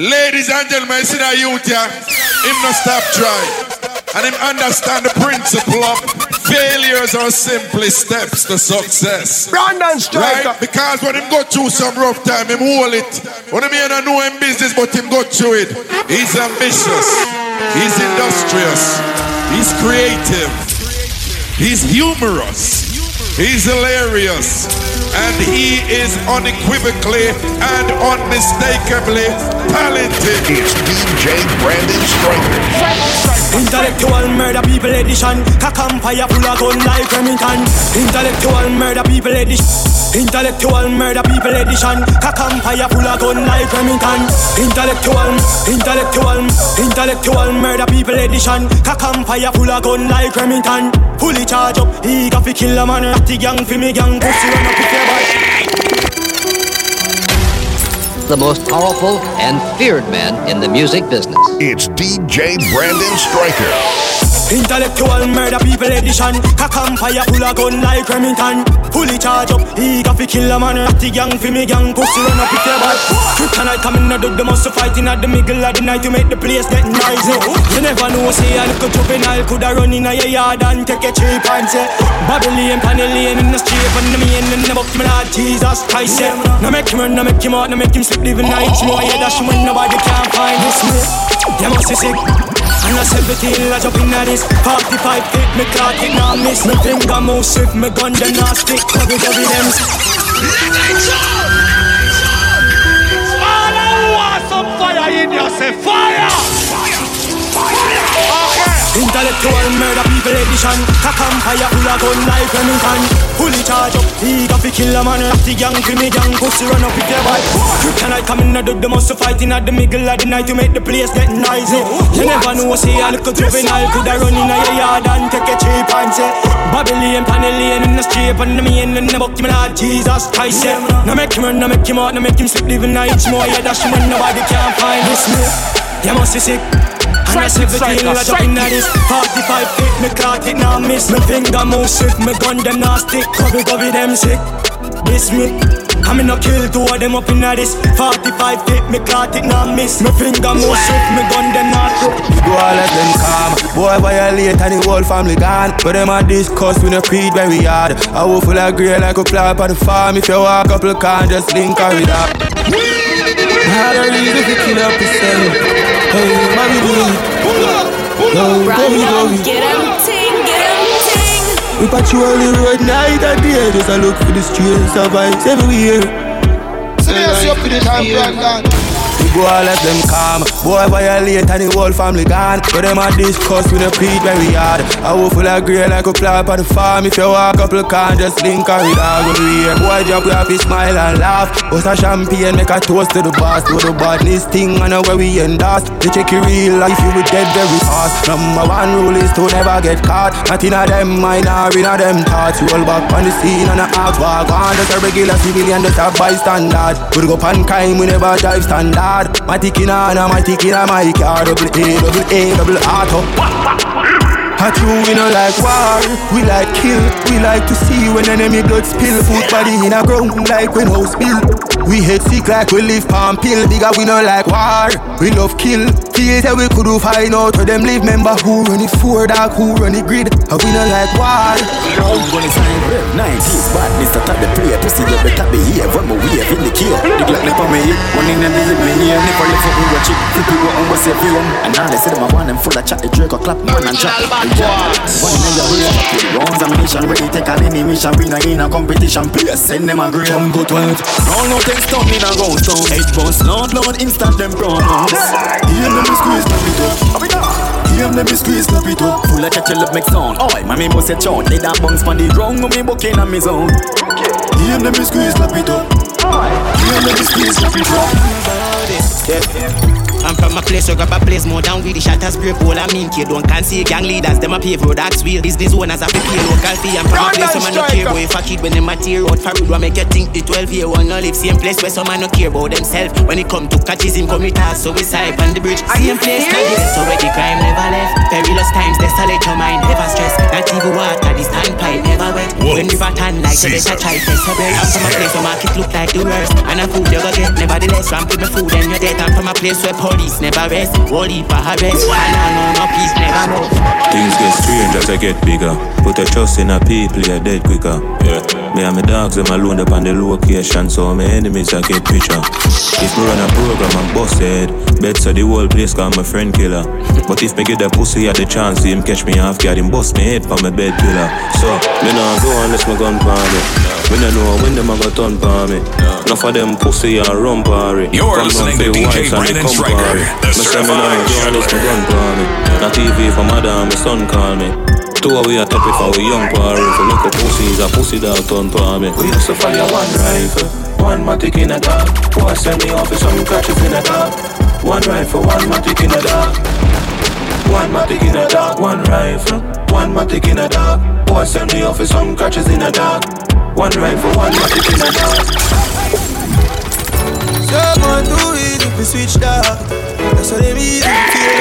Ladies and gentlemen, see that youth here? Him not stop try. And him understand the principle of failures are simply steps to success. Brandon Striker. Right? Because when him go through some rough time, him hold it. When him ain't know him business, but him go through it. He's ambitious. He's industrious. He's creative. He's humorous. He's hilarious. And he is unequivocally and unmistakably talented. It's DJ Brandon Striker. Intellectual murder people edition. Cock fire full of gun like Remington. Intellectual murder people edition. Intellectual murder people edition. Cock fire full of gun like Remington. Intellectual, intellectual, intellectual murder people edition. Cock fire full of gun like Remington. Fully charge up, he got fi kill a man. Ratty gang fi me gang. Pussy run up with your body the most powerful and feared man in the music business. It's DJ Brandon Striker. Intellectual murder people edition. Cock and fire gun like Remington. Fully charge up, he got fi kill a man. Ratty gang fi me gang, pussy run up with your bad Kryptonite coming out of the muscle fighting at the middle of the night To make the place get noisy. You never know, say a little juvenile Coulda run in a yard and take a cheap and say Babylon, Panellian in the street And the main in the book, me Lord Jesus Christ yeah. No make him run, no make him out, no make him sleep living nights More yeah, dash when nobody can find this They must be sick and I 17, I jump in at this 45 feet, me clock it now miss. Me finger move swift, me gun then not stick Cover, cover them Let it go! All I want some fire in you, say fire! Intellectual murder people edition. Cock and fire full of gun like Remington Fully charge up, got fi kill a man. Ratty gang fi gang, pussy run up with your boy Kryptonite coming out of the muscle fighting at the middle of the night To make the place get noisy. You never know, look a little juvenile Coulda run in a yard and take a cheap and say Babylon, Panellian in the street And the main in the book, me Lord Jesus Christ yeah. No make him run, no make him out, no make him sleep living nights More. Yeah, him when nobody can find this me You must be sick and I see the deal, I jump in at this. 45 feet, me caught it, now miss. Me finger move swift, me gun them now stick. Cover, cover them sick. This me. I me no kill two of them up in this. 45 feet, me caught it, now miss. Me finger move swift, me gun them now stick. Go all let them calm. Boy violate and the whole family gone? But them a discuss, we no creed very hard I will full of grey like a plant on the farm. If you walk up, can just link her with that Had a reason to kill up yourself Hey, mommy, do it. Go, go, go. Get him ting, get him ting. We patrol the road night and day Just a look for the streets of vibes everywhere So let's up with the time, Brandon. We go and let them calm. Boy violate and the whole family gone. But them a discuss with the preach very hard. I will full of grey like a plant on the farm. If you walk up can just link her with dog when we hear Boy jump we have to smile and laugh. Bust a champagne make a toast to the boss. Do the badness thing and where we endorse They check your real life you will dead very fast. Number one rule is to never get caught. Not in a them mind or in a them thoughts. Roll back on the scene and a ask walk on. Just a regular civilian just a bystander. We go pan crime we never drive standard My tick in a, my tick in a my car Double A, double A, double auto. I true, we no like war, we like kill. We like to see when enemy blood spill. Food body in a ground like when house build We hate sick like we live palm pill. Bigger we no like war, we love kill Feel that we could do find out where them live Member. Who run it for dark, who run it grid And we no like war. I'm gonna sign rep 90s Badness to top the play Pussy you better behave When we wave in the key. The Glock never me One in them leave me here Never live for who watch it Flip it on what's every one And now they say them I want them full of chat The Drake or clap man and chat. One in your brain Rounds and mission Ready take on any mission. We not in a competition. Please send them a grade Jumbo 12 No no take stone in a ghost town Eight bones Lord Lord instant them pronouns Hear them be squeeze snap it up. Hear them be squeeze snap it up. Full of catch love make sound. Oi my me must say chow They that bounce pon the ground No me bucking on me zone. Hear them be squeeze snap it up. Hear them be squeeze snap it up I'm from from a place, so grab a place more down with the shatters, spray pole, I mean, kid, don't can see gang leaders, them a pave road, that's wheel. Business owners have to pay local fee. I'm from a place, some man no care, boy, if a kid when them a tear out for road, make you think the 12 year one no live same place where some man no care about themselves. When it come to catches him, come with us, so we side on the bridge, same place, now get so where the crime never left. Perilous times, desolate your mind, never stress. Not even water, the standpipe never wet. When river tan like the better try test a bread. I'm from a place where market look like the worst, and a food you go get, nevertheless, ramp with my food and you're dead. I'm from a place where police never rest, holy for arrest, and I know no peace never know. Things get strange as I get bigger. Put a trust in a people, you're dead quicker. Yeah. Me and my dogs, them alone up on the location, so my enemies I get picture. If me run a program, I'm busted. Bet so the whole place call my friend killer. But if me get that pussy at the chance, see him catch me off guard, him bust me head for my bed pillar. So, me nah go unless my gun pan me. Me nah know when them a go turn pan me. Enough of them pussy and run party. You're listening to DJ Brandon Striker, the Me say me go unless my gun pan me. Not TV for madam, my son call me. Two of we a top it for we young party. For look up pussies, a pussy dog turn pa me. We used to fire one rifle, one matic in a dog. Boy send me off with some catches in a dog. One rifle, one matic in a dog. One matic in a dog, one rifle, one matic in a dog. Boy send me off with some catches in a dog. One rifle, one matic in a dog. Someone do it if we switch that. That's what they mean feel.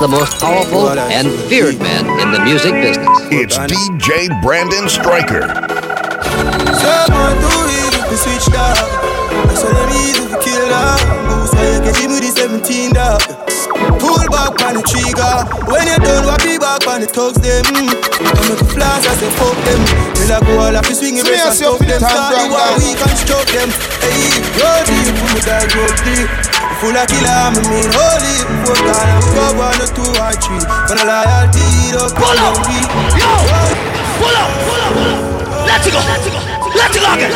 The most powerful and feared man in the music business. It's DJ Brandon Stryker. Someone do it if we switch that. That's what they mean if we kill that. Boost why you get him with the 17 dog. Pull back on the trigger. When you're done, what be back on the thugs them. I make a flash, I say fuck them. Till I go all up, you swing your See, wrist I and stop them. up in the Start the time, war, we can stroke them. Hey, roll deep, put me down, roll deep. Full of killer, I mean holy. Four kind of go one or two or three. When I loyalty, don't pull up, we. Yo! Pull up, pull up, pull up. Let's go, let's go, let's go again.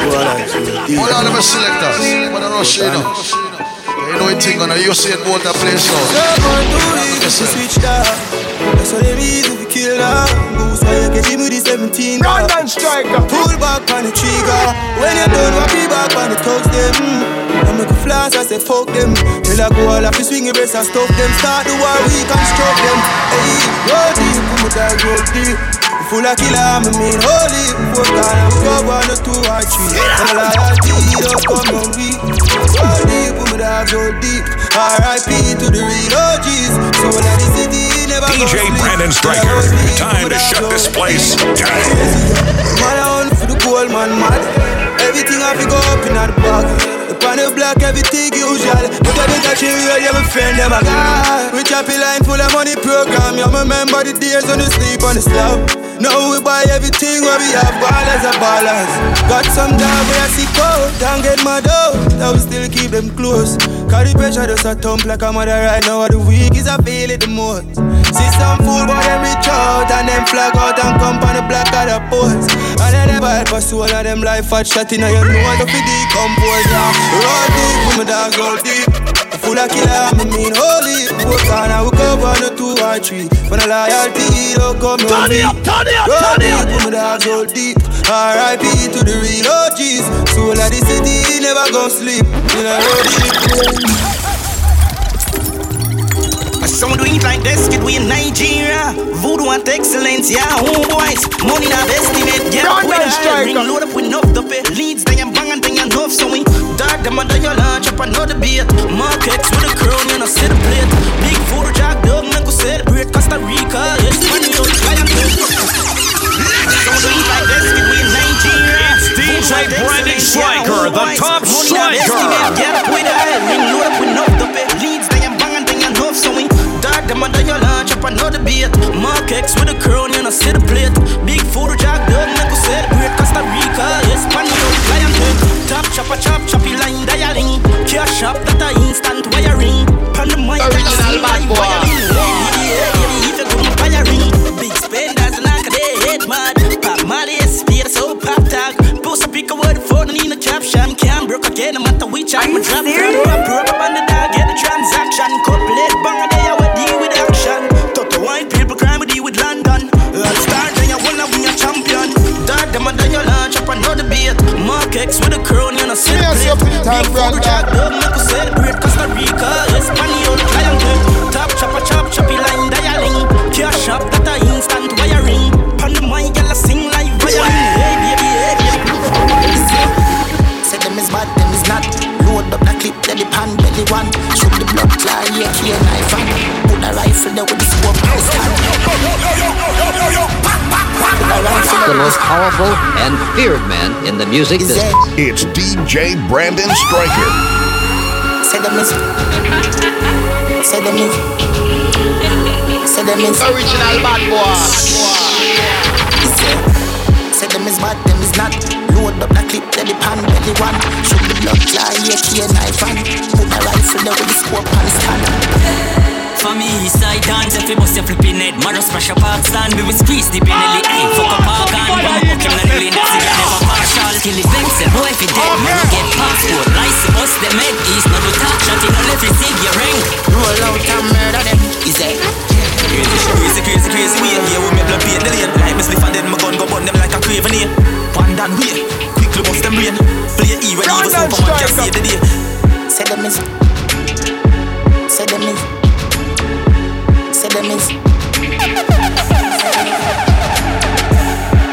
Hold on, I'm a selector. But I rush you know. You know it thing on you see it both a place so. Someone do it if we switch that. That's what they mean if we kill that. Goose why you get him with the 17 dog. Brandon Striker. Pull back on the trigger. When you're done, what be back on the thugs them. I make a flash, I say fuck them. Till I go all up, you swing your breast and stop them. Start the war, we can stroke them. Hey, roll deep, put me down, roll deep. Full of killer, I'm a mean holy. Four kind of go one or two or three. And I like don't come on we. Roll deep, put me down, roll deep. R.I.P. to the real OGs. The city, never DJ. Brandon Striker, time to shut this place down. Man, I hunt for the gold, man, mad. Everything I go up in the bag. The pan of black, everything usual. But I better chill, yeah, my friend, them a guy. We a line full of money program. Yeah, remember the days when we sleep on the slab. Now we buy everything where we have ballers and ballers. Got some dog where I see cold, don't get my dough. Now we still keep them close. Carry pressure just a thump like a mother right now. The weak is I feel it the most. See some fool boy them reach out and them flag out and come on the black of the post. And then they buy for soul of them life fat shot in your nose to feed decompose. Yeah. Roll deep, with my dogs roll deep. Full of killer, me mean holy. Work on and we go one or two or three. When a loyalty don't come on Turn it me. up, turn it up, Roll turn it deep, up. with my dogs roll deep. R.I.P. to the real OGs. Soul of the city never gon' sleep. In a roll deep. Some do it like this, kid, we in Nigeria. Voodoo and excellence, yeah, boys. Money not estimate, get up with Brandon a Striker. ring, load up with enough to pay. Leads, they am bang and they enough, so we dark them under your lunch up another beat. Markets with a crown, you know, set a plate. Big voodoo jack dog, man, go celebrate Costa Rica. Yes, money out, lion Some do it like this, kid, we in Nigeria. It's DJ and Brandon excellence, Striker, yeah, home the top striker. Dark them under your lunch up another beat. Mark X with a crown, you know, sit a plate. Big photo jack man, go celebrate Costa Rica. Yes, man, you lion tail. Top chopper, chop, choppy line dialing. Cash shop, that a instant wiring. Pan the mic, Original bad boy. wiring. Yeah, yeah, if you couldn't buy a ring. Big spenders, knock they head mad. Pop Molly, speed, so pop tag. Post a pick a word for the in a caption. Can't broke again, no matter which I'm a drop. Rap, rap, up on the dog, get the transaction. Couple win a them under your lunch, up another beat. Mark X with a crown, you know, sit Yeah, plate. up for the time, Brandon. Make us celebrate Costa Rica, Espanol, powerful and feared man in the music business. It's DJ Brandon Stryker. Say them is. Say them is. Say them is. Original bad boy. Say, say them is bad, them is not. Load up the clip, let the pan belly one. Shoot the blood fly, yeah, key knife and put a rifle there with the scope and stand. For me, side dance, if you bust your flipping head, just smash a park stand, we will squeeze the penalty, hey, fuck a park and one book him, not really nothing, never partial, till it banks, say, boy, if he dead, man, you get passport, license, bust them head, east, no do talk, shot, know, left, receive your ring, Roll out and murder them, is it? crazy, crazy, crazy, way, yeah, we me blood paint the lane, like me spliff and then my gun go burn them like a craven here, one down way, quickly bust them brain, play E when evil superman can save the day, Say them is. Say them is. Say them is.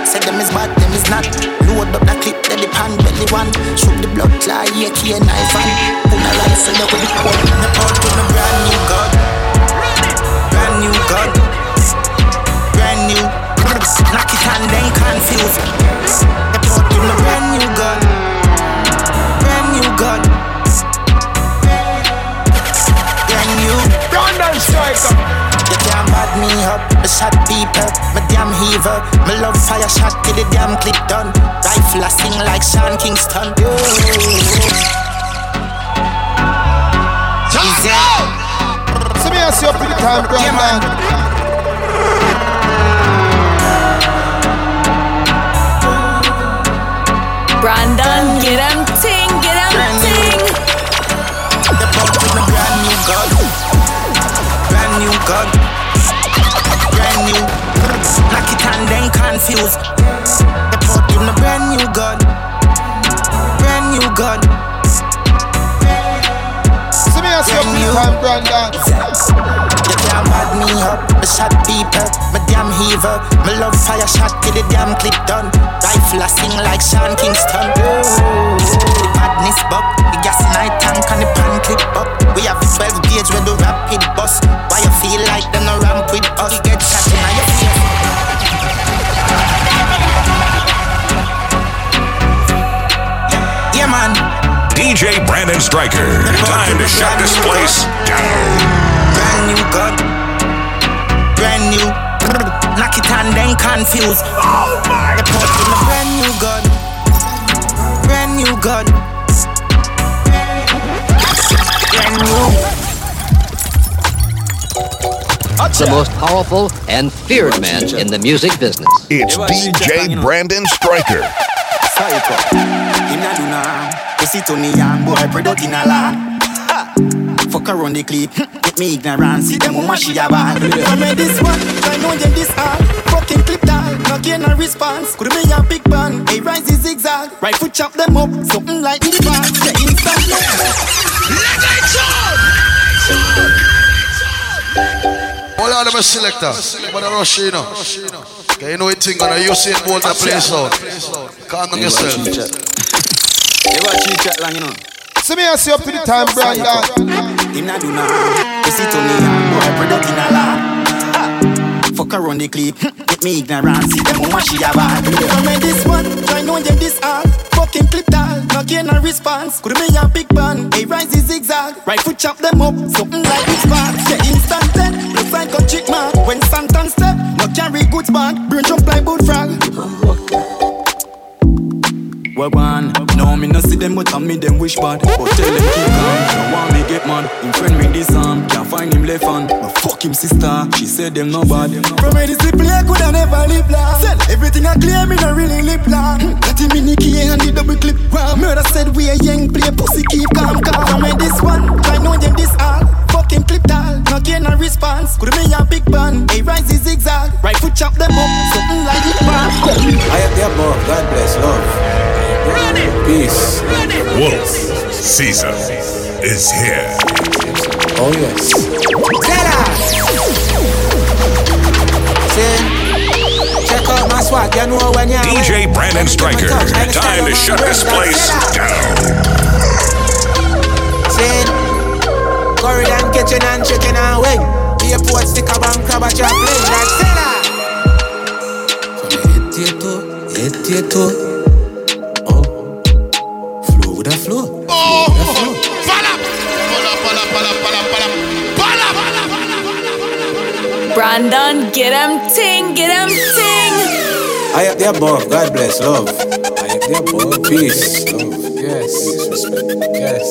Say them is bad, them is not. Load up the clip, let the pan belly one. Shoot the blood fly, yeah, key knife and put a rifle there with the gun. The out with a brand new gun. Brand new gun. Brand new. Knock it and then confuse. The out with a brand new gun. Brand new gun. Brand new. Brandon Striker. You me up, me shot people, my damn heaver. my love fire shot till the damn clip done. Rifle I sing like Sean Kingston. Easy. So me ask you up for the time, Yeah, man. Brandon. Brandon, get him Brand new. Knock it and then confuse. The pump with a brand new gun. Brand new gun. So me ask you up for the time, Brandon. You can't bad me up, me shot people, me damn heaver. Me love fire shot till the damn clip done. Rifle I sing like Sean Kingston. Badness buck, the gas night tank and the pan clip up. We have a 12 gauge with the rapid bus. Why you feel like them no ramp with us? Get shot in your face. Yeah man, DJ Brandon Stryker. Time to shut this place down. brand new gun, brand new. Knock it and then confuse. Oh my the pump in a brand new gun, brand new gun, brand. The most powerful and feared man in the music business. It's DJ Brandon Stryker. Psycho. Him not do nah. Pussy to me young boy, product in a lot. Ha. Fuck around the clip, get me ignorant. See them woman she a bad. I made this one, I know them this hard. Fucking clip down, not getting a response. Could be a big band, a rise is zigzag. Right foot chop them up, something like this band. The instant. All of them are selector. But I rush you know. Okay, you know what thing gonna you see it bolt a place out. Calm down yourself. You watch you chat long, you know. So me ask you up for the time, Brandon. Him not do nah. Pussy to me young boy, product in a lot. Fuck around the clip, get me ignorant. See them woman she a bad. Made this one, I know them this hard. Fucking clip down, not getting a response. Could be a big band, a rise is zigzag. Right foot chop them up, something like this band. The instant dead, looks like a chick man. When Santan step, not carry goods bag. Brain jump like boot frog. Well, one, no, me no see them, but I me them wish bad. But tell them keep calm, no want me get mad. Him friend me this arm, can't find him left hand. But fuck him sister, she said them no bad. From where this play, could I never live long. Said everything I clear, me no really live long. Got him in the key and the double clip. Wow, murder said we a young play, pussy keep calm, calm. From where this one, I know them this all. Fucking clip tall, not getting no response. Could be a big band, a rise is zigzag. Right foot chop them up, something like it bad. I am the above. God bless. Love. Peace. Wolf Caesar is here. Oh yes. Say, check out my swag, you know when you DJ Brandon Striker, time to shut this place down. Say, curry and kitchen and chicken and wing. Airport sticker and crab at your flow with the flow. Oh, Pala, pala, pala, pala, pala, pala, pala, Brandon, get him ting, get him ting. I up there above, God bless, love. I up there above, peace, love. Yes, respect. Yes.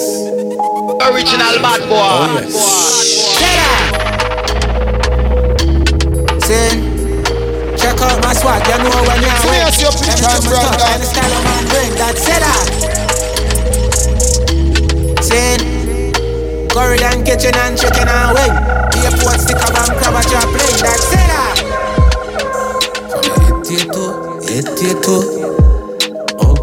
Original bad boy. Oh yes. Sin. Check out my swag, you know when you're See, I see up in Curry and kitchen and and wing. Airport sticker bank crab at your plane, that's it. ah. From your head to your toe, head to your toe. Oh,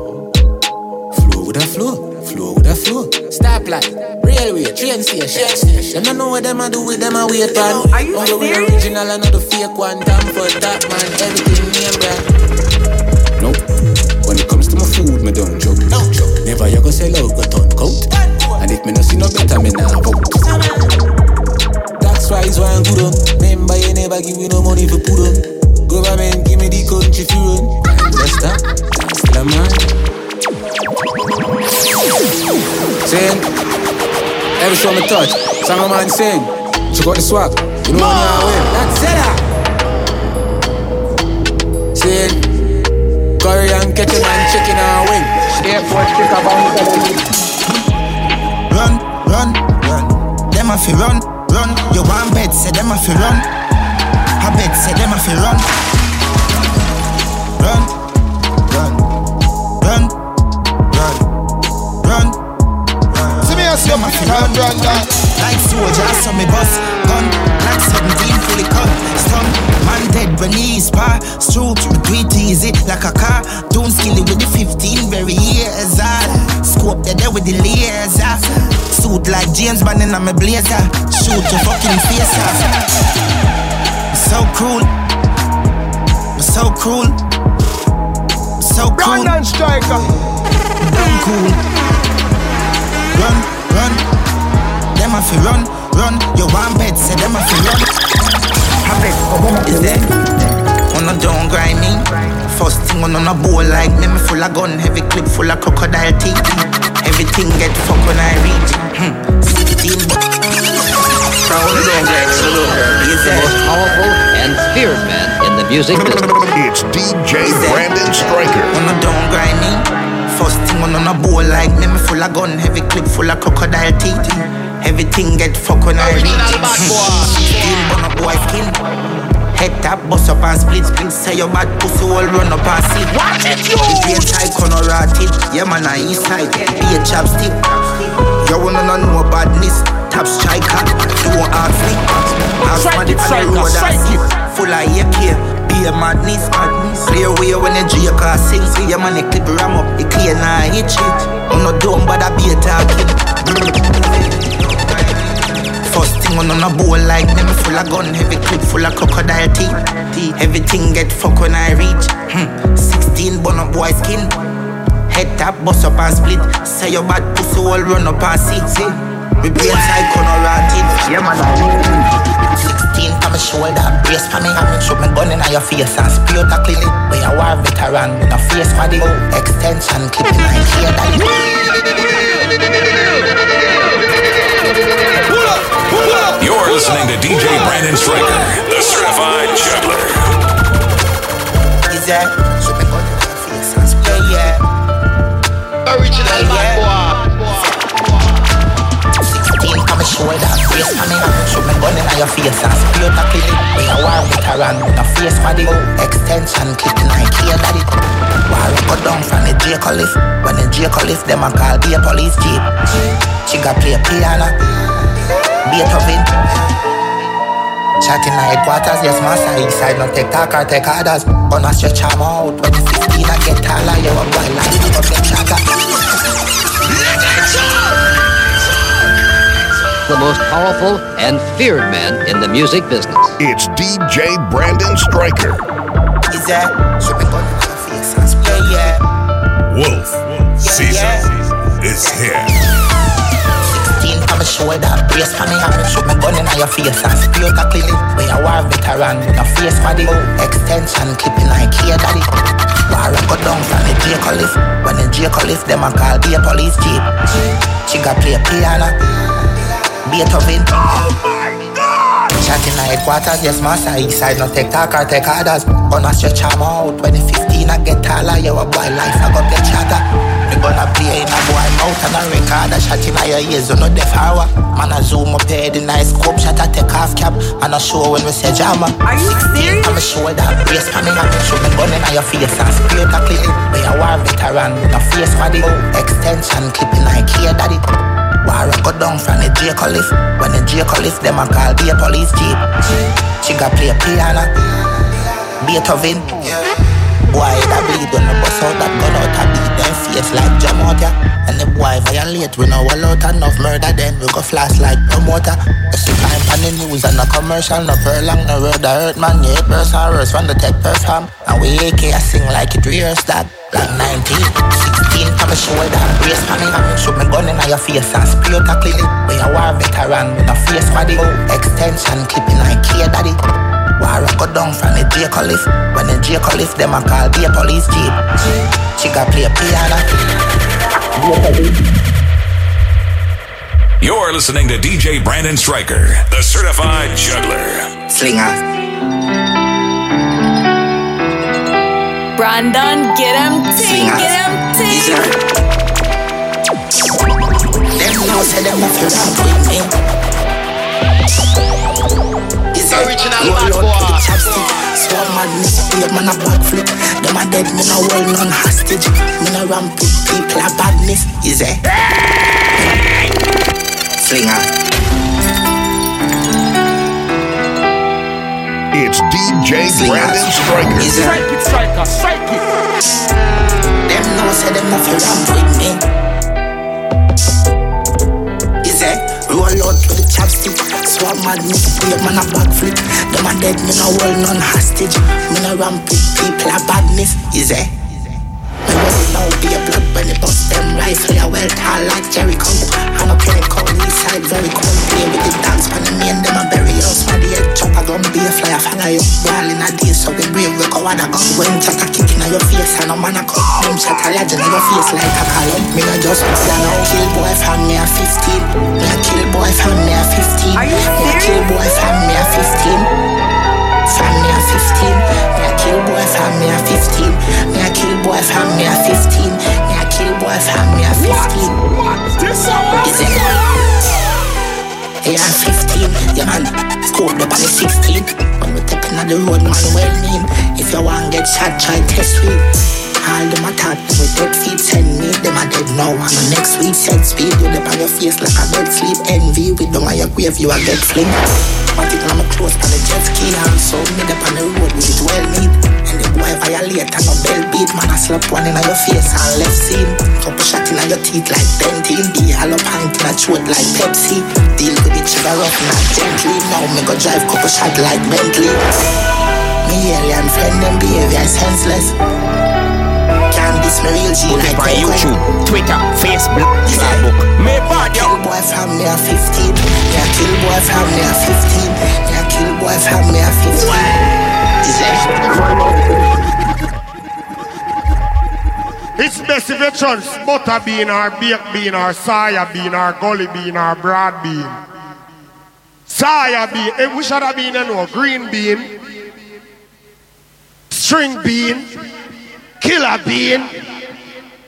flow with the flow, flow with the flow. Stoplight, railway, train station. Them don't know what them a do with them a wait on. Are you Only the original and not the fake one. Time for that man, everything name brand. Nope. When it comes to my food, me don't joke. Don't joke. Never you go sell out, go turn coat. And if me no see no better, me nah vote. Tax rise one good on. Remember you never give me no money for put on. Government give me the country for run. And that's that. That's the man. Sing. Every show me touch, song a man sing. Check out the swag. You know when you win. That's it. Sing. Curry and ketchup and chicken and wing. Airport sticker bound. Run, run, run. Them a fi run, run. You want bet, say them a fi run. I bet, say them a fi run. Run, run, run, run, run, run. See me I see up in the time, Brandon. Like soldier, so me bust gun. Like 17 fully cut, stun. Man dead when he spar. Stroke, me do it easy like a car. Don't skill it with the 15 very years old. Scope dead there with the laser. Suit like James Bond in my blazer. Shoot your fucking face off. So cruel. So cruel. So cruel. Brandon Striker. Dumb cool. Run, run. Them a fi run, run. You want bet, say them a fi run. Bet, is there? On a don't grind me. First thing on a bowl like me, me full of gun, heavy clip full of crocodile teeth. Everything get fucked when I reach. Hmm. 16 bu- Is The most powerful and feared man in the music business. It's DJ Brandon Stryker. On a don't grind me. First thing on a bowl like me, me full of gun, heavy clip full of crocodile teeth. Everything get fuck when I reach. Original bad boy. Skin on a boy skin. Head tap, bust up and split, split. Say your bad pussy all run up and sleep. Watch it, you. The pain side corner rotted. Yeah, man, I east side. Be a chapstick. You wanna know badness? Top striker. You won't ask me. Ask Strike man it, the road and see. it. Full of AK. Be a madness. Clear way when the J car sing. See your man, the clip ram up. The clear now hit shit. I'm not dumb, but I be a talking. Thing on a bowl like me full of gun, heavy clip full of crocodile teeth. Everything get fuck when I reach. Hmm. 16 bun up boy skin. Head tap, bust up and split. Say your bad pussy all run up and see. See. Me brain side corner rotted. Yeah man, I 16 come shoulder, brace for me. I mean, shoot me gun in your face and out a clinic. Where you war veteran with a face for the extension clipping my hair daddy. You're listening to DJ Brandon Stryker, the certified juggler. Is that? Shoot me gun in face and spray yeah. Original bad boy. 16 come shoulder, brace for me. Shoot me gun in your face and spray out a clinic. Where you war veteran with a face for the extension clipping my hair daddy. War go down from the J Cliff. When the J Cliff, them a call be a police jeep. She got play piano. Beethoven. Chatting like quarters, yes, my side, take talk or take stretch out when 16, I get taller, like. The most powerful and feared man in the music business. It's DJ Brandon Stryker. Is that? Wolf yeah, season yeah. is here. 16 on my shoulder, brace for me and me shoot me gun in your face and out a clip. We a war veteran with a face body, extension clipping like here daddy. War a go down from the Jacob lift. When the Jacob lift, them a call be a police jeep. She got play piano, Beethoven. Chat in the headquarters, yes, master. East side, no take talk or take orders. Gonna stretch arm out. When the 15, I get taller. You a boy life, I go get chatter. Me gonna play in a boy mouth and a record. A shot in your ears, you know the hour. Man, I zoom up here, the nice scope shot, I take off cap. And I show when we say jammer. Are you serious? I'm a shoulder, brace for me, I'm a show me gun in your face and a clip. We a war veteran with a face. Extension clipping like here, daddy. War go down from the. When the them a call be a police jeep. She got play piano, Beethoven. Boy, that bleed when the bust out that gun out, I beat them face like Jamaica. And the boy violate, we know all out enough murder, then we go flash like promoter. It's the time on the news and the commercial, no long, no word, I hurt man, yeah, person worse from the tech perform. And we AK, I sing like it rehearsed that. Like 19, 16, on my shoulder, brace for me. Shoot me gun in your face and spray out a clip. We a war veteran with a face body. Extension clipping like here, daddy. War a go down from the Jacob lift. When the Jacob lift, them a call be a police jeep. She got play piano. You're listening to DJ Brandon Stryker, the certified juggler. Slinger. Brandon, get him ting, get him ting. Them know say them not feel rap with me. It's original bad boy. So madness, be a man a backflip. Them a dead, me no hold none hostage. Me no ramp with people a badness. Is it? Slinger. It's DJ Brandon Stryker. Strike it, striker, strike it. Them know say them not feel ramp with me. Roll out with the chopstick. Swap madness, a man a backflip. Them a dead, me no hold none hostage. Me no ramp with people a badness. Is it? Will now be a blood when it bust them rifle. I well tall like Jericho. I'm a penny cold, east side very cold. Play with the dance, pan me and them a bury us. Man, the head chopper gun be a flyer, follow you. Ball in a day, so we brave, we go on a gun. When just a kick in your face, and a man a cut. Them shot a legend in your face like a column. Me no just plan out. Kill boy from me a 15. Me a kill boy from me a 15. Are you me a kill boy from me a 15. From me a 15. Kill boy from me a 15. Me a kill boy from me a 15. Me a kill boy from me a 15. Is it? Yeah, 15, yeah man Scored up on the 16 When we tapping on the road, man, well mean If you want get shot, try test me All them a talk, with dead feet send me Them a dead now, and the next week set speed You dip on your face like a bed sleep. Envy, with them on your grave, you a get fling But it on my close, on the jet ski And so me dip on the road, with it well neat And the boy violate, and no bell beat. Man, I slap one in your face and left scene. Couple shot in your teeth like Bentin Be all up pint in a throat like Pepsi. Deal with the sugar rough, not gently. Now me go drive couple shot like Bentley. Me alien friend, them behavior senseless Can't diss me real G like on YouTube, Twitter, Facebook, Facebook. Me bad yo. Kill boy from me a 15 Me a kill boy from me a 15 Me a kill boy from me a 15 Is? It's best if you chance butter bean or baked bean or soya bean or gully bean or broad bean. Soya bean, eh, we should have been you know, green bean, string bean, killer bean,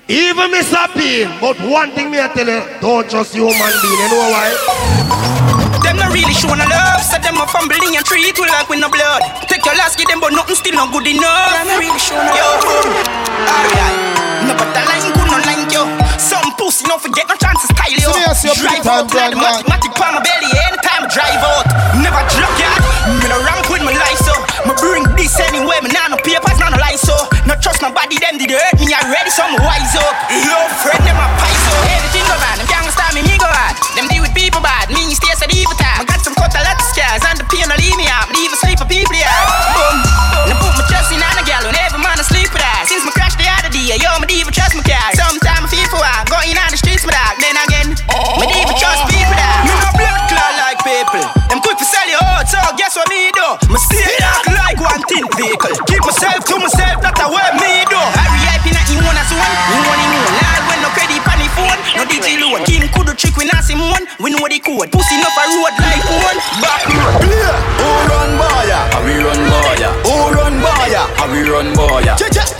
even Mr. Bean. But one thing me I tell you, don't trust human being, you know why? Them not really showing no love, so them a fumbling and treat we like with no blood. Take your last, give them, but nothing still not good enough. Them not really showing no love. Alright. No, but the line good, no line yo. Some pussy, don't forget no chance to style yo. So yes, you're drive out, time, like the mathematic on my belly anytime I drive out. Never drop yard, me no rank this anyway, me nah no papers, nah no lies, so. No trust nobody, them did hurt me already, so me wise up. Love friend, them a piezo Everything go bad, them gangsta, me me go hard. Them deal with people bad, me stay so evil time. I got some cut a lot of scars, and the piano leave me out. Me even sleep for people, yeah. Boom, now put my trust in on a gal, and every man I sleep with her. Since my crash the other day, yo, me even trust my car. thin vehicle. Keep myself to myself, that away me do. Hurry up in a you wanna swan. You wanna one. lad, when no credit on the phone. No digital one. King could trick, we not see one. We know the code. Pussy up a road like one. Back road. Yeah.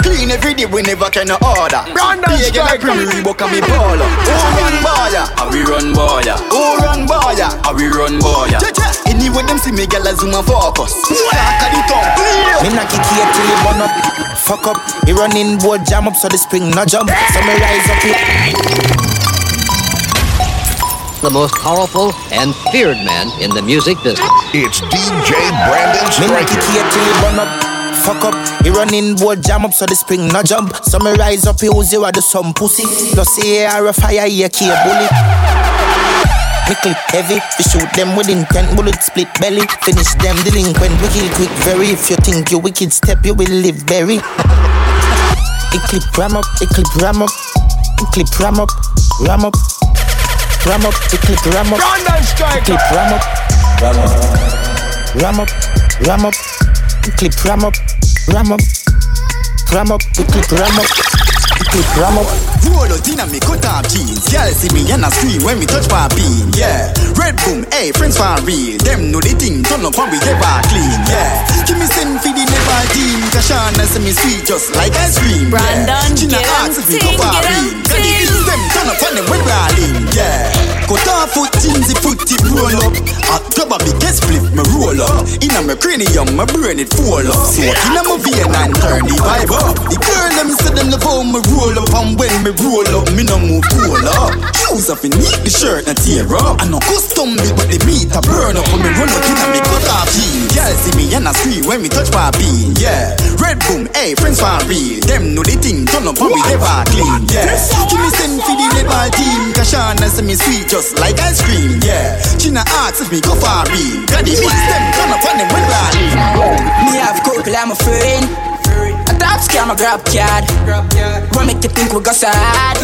Clean every day. We never can order. Brandon Big and I Striker. bring Reebok and me baller. Who run boy? How we run boy? Who run boy? How we run boy? Check check. Anyway them see me gyal a zoom and focus. Talk of the tongue. Me knock it here till it burn up. Fuck up. He running board jam up so the spring no jump. So me rise up it. The most powerful and feared man in the music business. It's DJ Brandon Me knock it Striker. here till it burn up. Fuck up. He running board jam up so the spring no jump. So me rise up he use you do some pussy. Plus say I a fire here key bully. Me clip heavy, we shoot them with intent, bullet split belly. Finish them delinquent, we kill quick very. If you think you wicked step, you will live very. It clip ram up, it clip ram up, it clip ram up, ram up, ram up, it clip ram up, it clip ram up, ram up, ram up, ram up, clip ram up, ram up, ram up, it clip ram up, it clip ram up. Roll out inna me cut off jeans. Girl see me and I scream when me touch my bean. Yeah, red boom, hey friends for real. Them know the thing, turn up and we ever clean. Yeah, give me send for the never team. Kashana say me sweet just like ice cream. Brandon, yeah. China get 'em ask if we ting, go for real. Ting. them turn up and them we rolling. Yeah, cut off foot jeans, the foot tip roll up. Hot grab a big split me roll up. Inna me cranium, my brain it fall up. So inna my vein and turn the vibe up. The girl them say them love how me roll up and when me roll up, me no move roll up. Shoes off and neat the shirt and tear up. I no custom built, but the meat a burn up when me run out inna me cut off jeans. Girl see me and I scream when me touch my bean. Yeah, red boom, hey friends for real. Them know the thing, turn up and we never clean. Yeah, give me send for the ball team. Kashana say me sweet just like ice cream. Yeah, China asks if me go for real. The beats them, turn up and them we rolling. Me have couple, I'm a friend. A scam, a grab card. What make you think we go sad?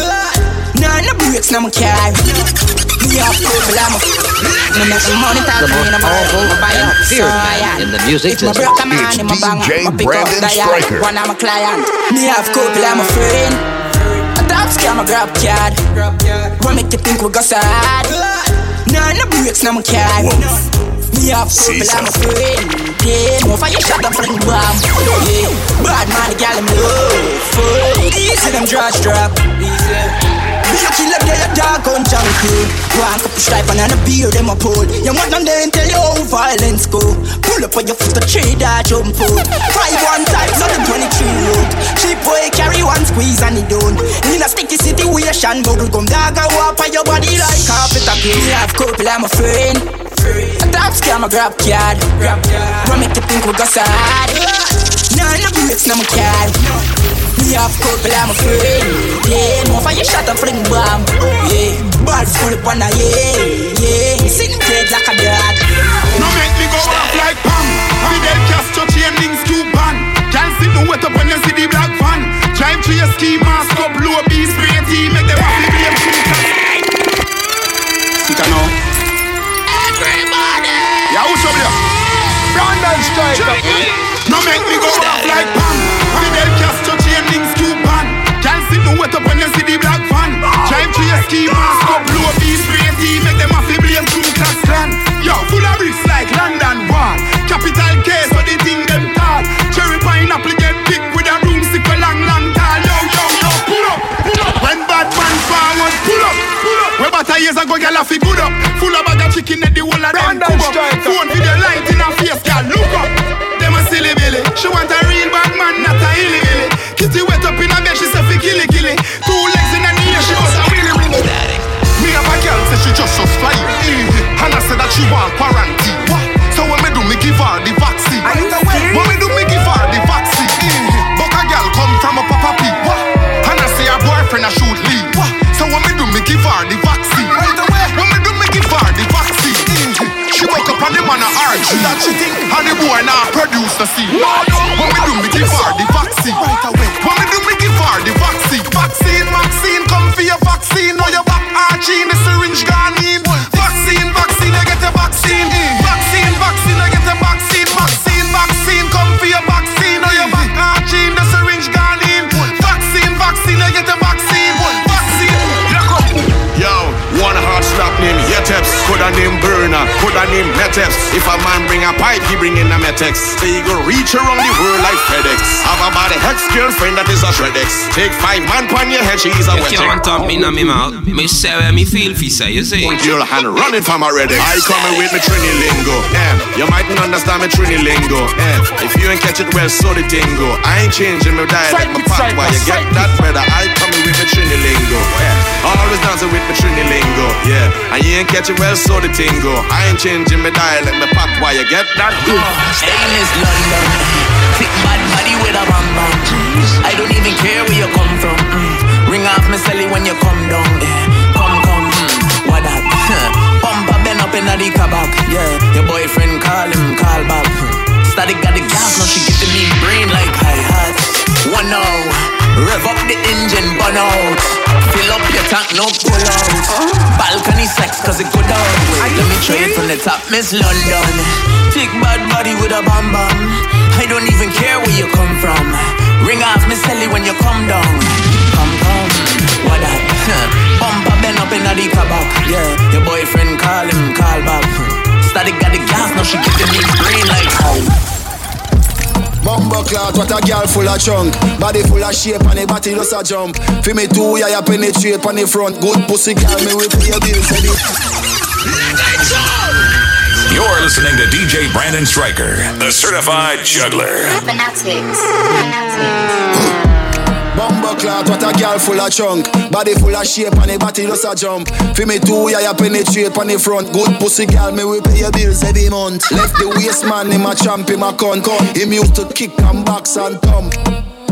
Nah, no breaks, no my car. Me have couple, I'm a make the money talk, The me no powerful. My buy and up, so feared man yeah. in the music If my business. broke a man, It's in my bang, DJ my pick up Brandon the yard. Striker. One of client. Me have couple, I'm a friend. A scam, a grab card. What make you think we go sad? Nah, no breaks, no my car. Me have couple, I'm a friend. Yeah, more fire shot up fling bomb. Yeah, bad man, the gal I'm love. Fuck. Easy them draw strap. Easy. Be a killer, they a dog on junkie. Cup of stripe and a beer, them a pull. You want them then tell you how violence go. Pull up on your foot, a tree that jump out. Five one times on the 23 road. Cheap boy carry one squeeze and it done. In a sticky situation, bubble gum dog a walk on your body like carpet a. Me have couple, I'm a friend. A top scam, a grab card. What make you think we go sad? Nah, no breaks, no my car. Me have couple, I'm a friend. Yeah, more fire shot a fling bomb. Yeah, balls full up on a yeah, yeah. Sitting dead like a dog. No make me go off like Pam. Fidel Castro chain links Cuban. Can't sit no wet up when you see the black van. Drive to your ski mask up, low B spray team, make them happy blame shooters. Sit down now. Everybody. Yeah, who's up there? Brandon Striker. No make me go off like Pam. Fidel Castro chain links Cuban. Can't sit no wet up when you see the black van. Drive to your ski mask up, low B spray team, make them happy blame Ku Klux Klan. Yo, full of bricks like London Wall. Capital case, so the thing them tall. Cherry pineapple get big with a broomstick for long, long tall. Yo, yo, yo, pull up, pull up. When bad man forward, pull up, pull up. Where about years ago, girl, I fi good up. Full of bag of chicken at the boy now produce the scene. When me do me give her the vaccine. Right name Meteps. If a man bring a pipe, he bring in a Metex. They go reach around the world like FedEx. Have a body ex girlfriend that is a Shredex. Take five man pon your head, she's a You wet can't talk me in my mouth. Me say where me feel fi say, you see. Your hand running from a Redex. I coming with me Trini lingo. Eh, you mightn't understand me Trini lingo. Eh, if you ain't catch it well, so the tingo. I ain't changing my dialect, my pop. Why you get that better? I coming with me Trini lingo. Eh, always dancing with me Trini lingo. Yeah, and you ain't catch it well, so the tingo. I ain't changing my dialect, my pop. Why you get that? Aim is London. Thick bad body with a bam bam. I don't even care where you come from. Mm. Ring off me celly when you come down. Yeah. Come come. Mm. What that? Pump up bend up in the kabak. Yeah. Your boyfriend call him call back. Mm. Static got the gas now she giving me cause it go down. Wait, let me try it from the top, Miss London. Thick bad body with a bam bam. I don't even care where you come from. Ring off Miss celly when you come down. Come, come. What that? Bumper bend up in the kabak. Yeah, your boyfriend call him, call back. Static got the gas, now she giving me brain like. Bumbo clout, what a girl full of chunk Body full of shape and the body just a jump. Fi me two, yeah, you penetrate on the front. Good pussy girl, me will pay your bills Say You're listening to DJ Brandon Stryker, the certified juggler. Bumbo clout, what a girl full of chunk Body full of shape and the body just a jump Fi me two, yeah, you penetrate on the front Good pussy girl, me will pay your bills every month Left the waist man, him a champ, him a con Him used to kick and box and thump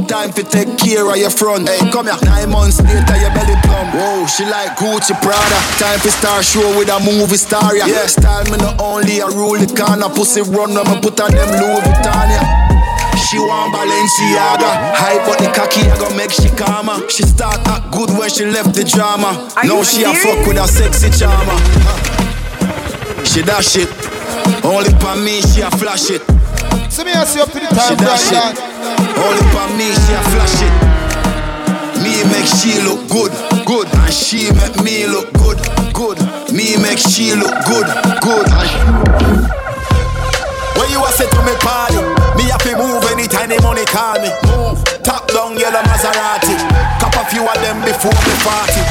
Time to take care of your front. Hey, come here. Nine months later, your belly plump. Whoa, she like Gucci Prada. Time to start show with a movie star. Yeah, yeah style me not only a rule the a pussy run when me put on them Louis Vuitton. Yeah. She want Balenciaga. Hype but the cocky I gon' make she calmer. She start act good when she left the drama. Are Now you she a fuck with a sexy charmer. She dash it. Only for me she a flash it. See me I see up to the She time, dash it. Only for me she a flash it. Me make she look good, good. And she make me look good, good. Me make she look good, good. When you a say to me party Me have to move anytime the money call me. Move, top down yellow Maserati. Cop a few of them before me party.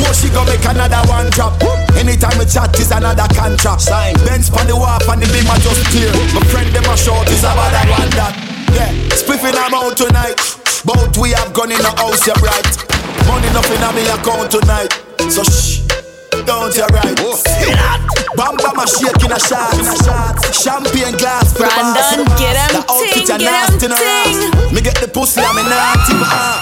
Oh she go make another one drop. Anytime we chat is another contract. Sign. Benz pon the wharf and the beam just clear. My friend them a short is about that one that. Yeah, spliffing I'm out tonight. Both we have gone in the house, you bright Money nothing on me account tonight. So shh don't you right? Bam bam a shake in a shot. Champagne glass for Brandon, the boss. get 'em The outfit ting, a get 'em nasty in a ass. Me get the pussy, I'm a naughty man.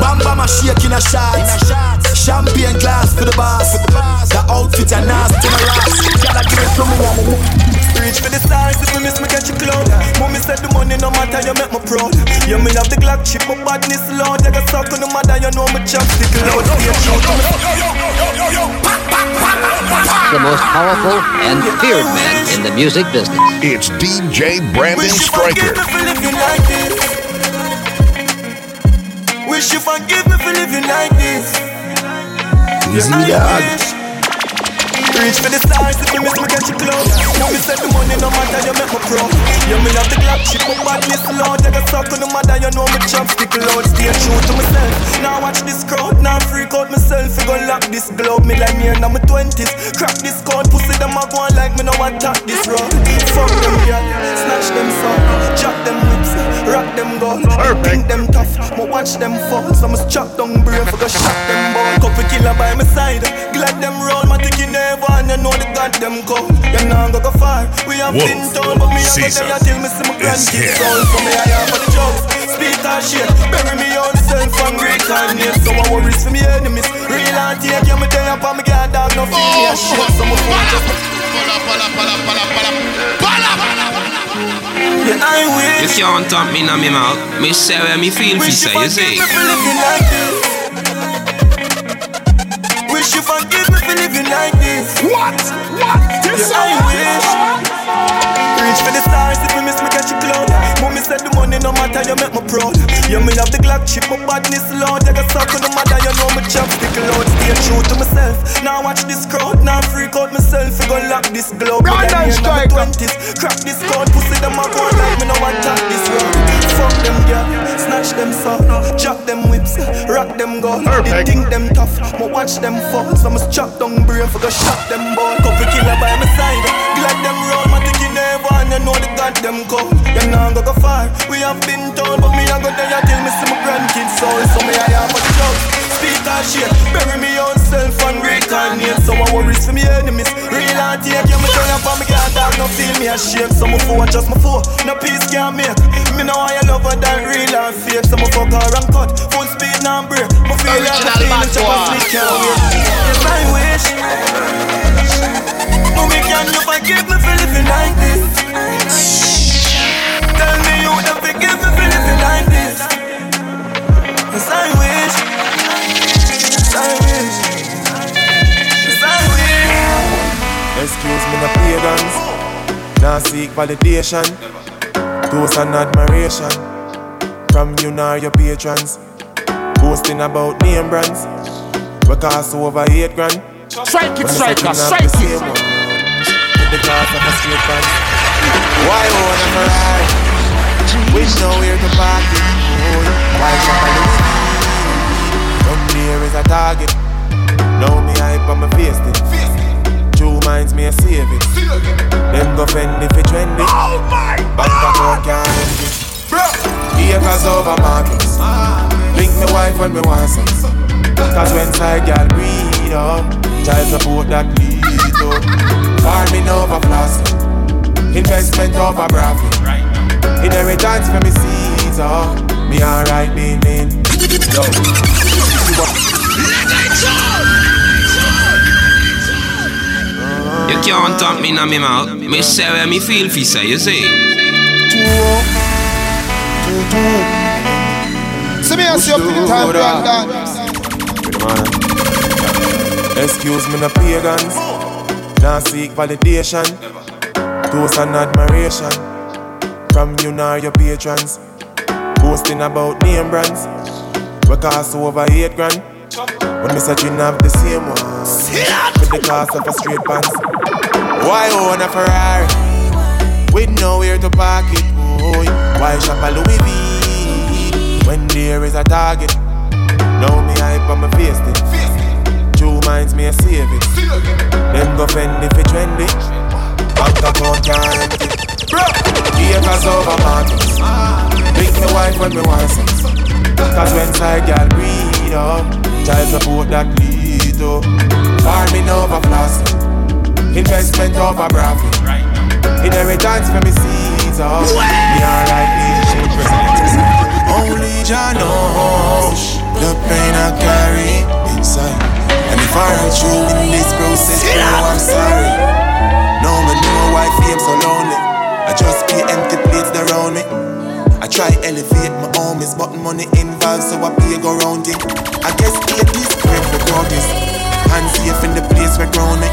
Bam bam a shake in a shot. Champagne glass for the boss. The outfit a nasty in a ass. Gotta give it to me, woman. Reach for the stars if me miss me catch a cloud Mommy said the money no matter you make me proud You me have the Glock chip my badness loud Take a suck on the mother you know me chopstick loud Stay true to me The most powerful and feared man in the music business. It's DJ Brandon Wish Stryker. me for living like this Wish you forgive me for living like this Easy, Yeah, I dog. Reach for the stars if you miss me catch a cloud Mommy said the money no matter you make me proud You me have the Glock chip my badness loud Take a suck on the mother you know me chopstick loud Stay true to myself. Now watch this crowd Now freak out myself You gon' lock this glove Me like me in my twenties. Crack this code Pussy them a go like me no attack this road. Fuck them girl Snatch them son Jack them whips Rock them gold Think them tough. Me watch them fall So me strap down brain For go shot them ball Couple killer by my side. Glad them roll My ticket never And you know the goddamn call You nah go go far. We have Wolf been told But me a go there Till me see my grandkids soul So me I here for the jokes. Speak that shit. Bury me on the self and great time name So I worries for me enemies. Real and take You me there up and me get dog No me a shit So me phone just Yeah, I wish You can't talk me in my mouth. Me say where me feel fi Wish say, you you see. me for living like this. Wish you forgive me for living like this. What? What? This yeah, I wish. Reach for the stars if we miss me catch she cloud. Mommy said the money no matter, you make me proud. Yeah, me have the Glock chip, my badness loud. You got suck no matter, you know me chopstick loud. Stay true to myself. Now watch this crowd, now freak out myself. You gon' lock this globe. Brandon Stryker. 20s, crack this code, pussy them a go like me no want talk this road. Fuck them girl, snatch them so, chop them whips, rock them gold. They think them tough, but watch them fall. So must chop down brain for go shot them ball. Couple killer by my side, glad them roll. My ticket never and you know the goddamn code. You know go go far. We have been told, but me I go there till me see my grandkids soul. So me I have a joke. Speak that shit, bury me own self and reincarnate. So I worries for me enemies. Real and take you, me turn up on me can't talk, no feel me ashamed. So my foe just my foe, no peace can't make. Me know I love her than real and fake. So my fuck her and cut, full speed now break. My feel like a feeling, sleep can't wait. Yes, I wish. Mommy, can you forgive me for living like this? Tell me you don't forgive me for living like this. Yes, I wish. Excuse me, the pagans. Now seek validation, toast and admiration from you nor your patrons. Boasting about name brands, we cost over eight grand. Strike it, But striker, the strike of the it. With the cost of a straight band. Why own a Ferrari? With nowhere to park it. Why shop a Louis V? From there is a target. Now me hype on my face it. True minds me a save it. Them go fend if it trendy. Oh Bank account can't end it. Acres over markets. Link me wife when me want sex. Cause when side girl breed up, child support that lead up. Farming over plastic, investment over profit. Inheritance for me seeds up, me alright being in. Yo. You can't talk me in my mouth. Me say where me feel fi say, you see. See me as you up to the time, Brandon. Excuse me, no pagans. Now seek validation, toast and admiration from you nor your patrons. Boasting about name brands, we cost over eight grand. When me searching have the same one, with the cost of a straight pants. Why own a Ferrari with nowhere to park it? Boy, why shop a Louis V when there is a target? Now me hype on my face it. True minds me a save it. Them go fend if it trendy. Bank account can't. Acres over markets. Pick me wife when me want sex. Cause when side girl breed up, child support that lead up. Farming over plastic, investment over profit. Inheritance for me seeds up. Me alright, me Only Jah knows the pain I carry inside. And if I hurt you in this process, oh, I'm sorry. No man know why fame so lonely. I just pay empty plates around me. I try elevate my homies, but money involved, so I pay go round it. I guess it is great without this. Hands safe in the place where ground me.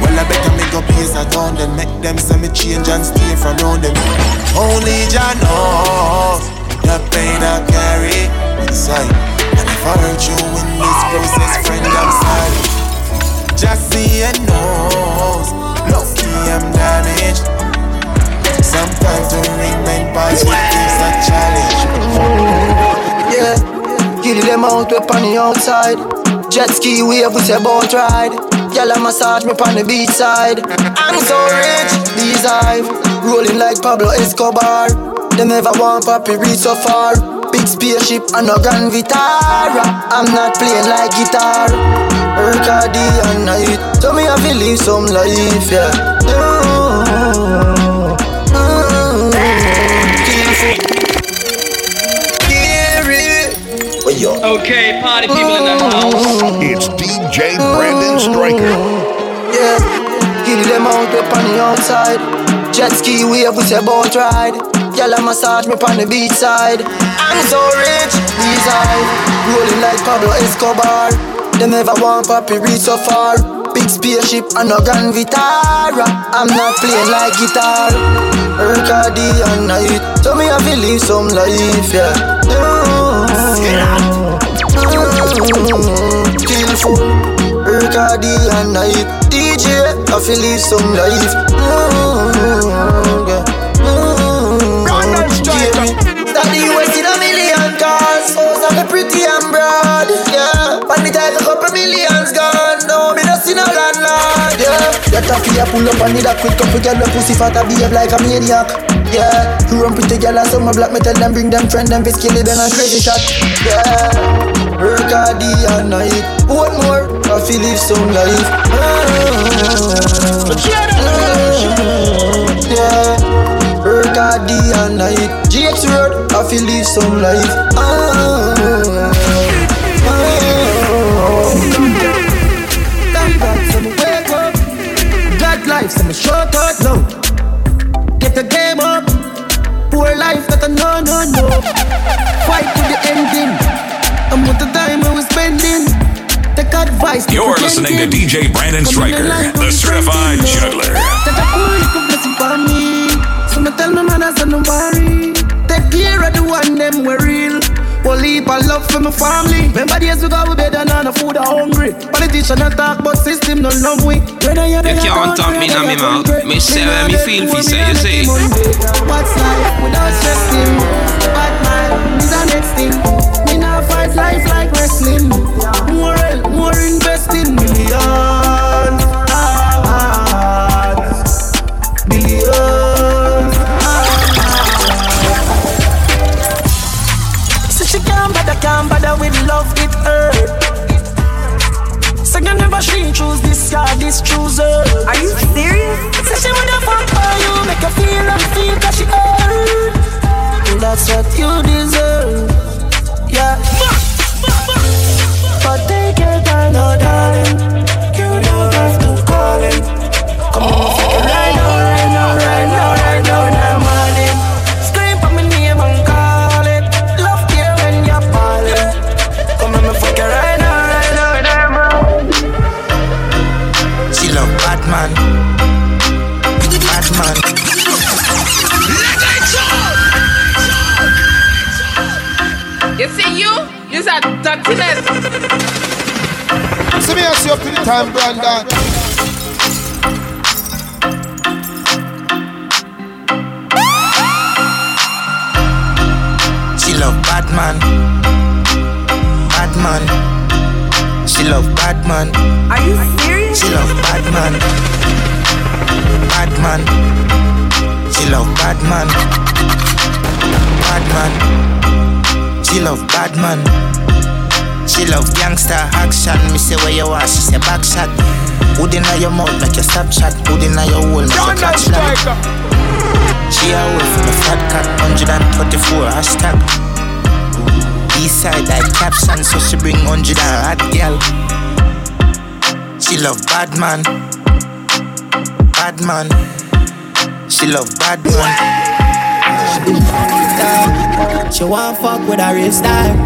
Well, I better make a place I down then make them say me change and stay from round them. Only Jah knows the pain I carry inside. And if I hurt you in this process, friend, I'm sorry. Just see and knows, lucky I'm damaged. Sometimes to remain positive is a challenge. Yeah, kill them out up on the outside. Jet ski wave with your boat ride. Gyal a massage me on the beach side. I'm so rich, these hive rolling like Pablo Escobar. They never want papi reach so far. Big spaceship and no Grand Vitara. I'm not playing like guitar. Work all and night, so me have to live some life, yeah. Mm, Okay, party people in the house. It's DJ Brandon Stryker. Yeah, kill them out up on the outside. Jet ski wave with a boat ride. Gyal a massage me on the beach side. I'm so rich, these eyes rolling like Pablo Escobar. They never want papi reach so far. Big spaceship and no Grand Vitara. I'm not playing like guitar. Work hard day and night. So me have to live some life, yeah. Mm-hmm. Full. Work hard day and night. DJ, I feel live some life. Mm-hmm. A fear, pull up on it, that quick couple girl, with pussy fat, I behave like a maniac. Yeah, you run pretty girl and some black metal, them bring them friend, them face kill it, then a crazy shot. Yeah, work hard day and night. One more? I feel live some life. Yeah, listening to pretending. DJ Brandon Stryker, the I'm certified juggler. Take a cool little blessing for me. So me tell my man I said no worry. Take care of the one them we real. Whole heap of love for my family. Remember days we go we bed and on the food are hungry. Politician not talk but system no love we. Whether you're You can't talk me in my mouth. Me say where me feel fi say, you see. What's life without stressing? Bad man is the next thing. Me now fight life like wrestling. Choose this guy, this chooser. Are you serious? So she wanna fuck for you, make her feel and feel that she. And that's what you deserve. Yeah. But take your time, no darling. You don't have to call it. Come on, right right now, see you? You're a dirtiness. See me as you up to the time, Brandon. She love Batman. Batman. She love Batman. Are you serious? She love Batman. Batman. She love Batman. Batman. She love Batman. She love gangster action. Me say where you are, she say back shot. Hood inna your mouth make you stop chat. Hood inna your hole make you catch that. She a wolf from a fat cat. 124 hashtag. East side like caption, so she bring 100 and hot girl. She love bad man. Bad man. She love bad man. She want fuck with a real style.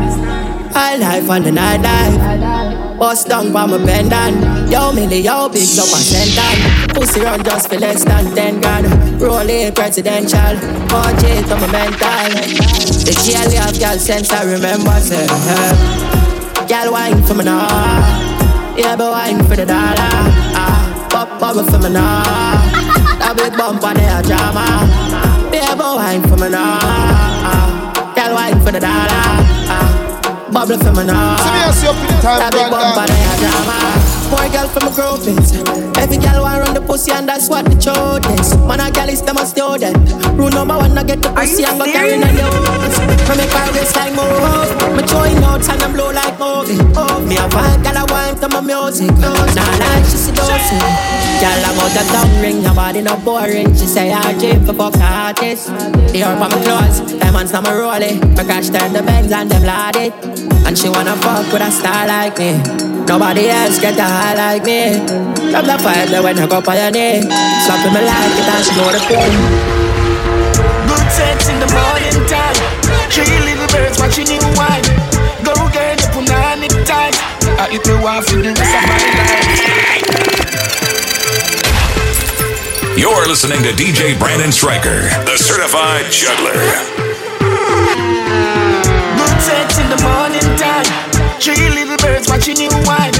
High life and the night life. Bust down by my pendant. Yo, Millie, yo, big up and send Pussy run just for less than 10 grand. Roll it presidential. Budget on my mental. The GLE have girl sense, I remember. Say, uh, girl, wine for me now. Yeah, but wine for the dollar. Ah, pop bubble for me now. That big bump on the drama. But wine for me now. Girl, wine for the dollar. Bubble for me now. See me as you up to the time, That big bump on Brandon. the drama. More girl from a groupings. Every girl want run the pussy and that's what the truth is. Man, a girl is them a student. Rule number one, I get the pussy and go carry on the woods. Me make her waist like move. Me throwing notes and I blow like movie. Oh, me a find girl I want to my music. Nah, nah, she see dosing. Girl, I'm out the tongue ring, your body not boring. She say I dream for fuck the artist. The herb on my clothes, diamonds on my rollie. Me crash turn the bangs and them blood it. And she wanna fuck with a star like me. Nobody else get the high like me. Drop the fire there when I go on your knee. Slap me like it and she know the feeling. Good sex in the morning time. Three little birds watching you wine. Go girl, you put on it tight. I eat me wife for the rest of my life. You're listening to DJ Brandon Stryker, the certified juggler. Three little birds watching you wine.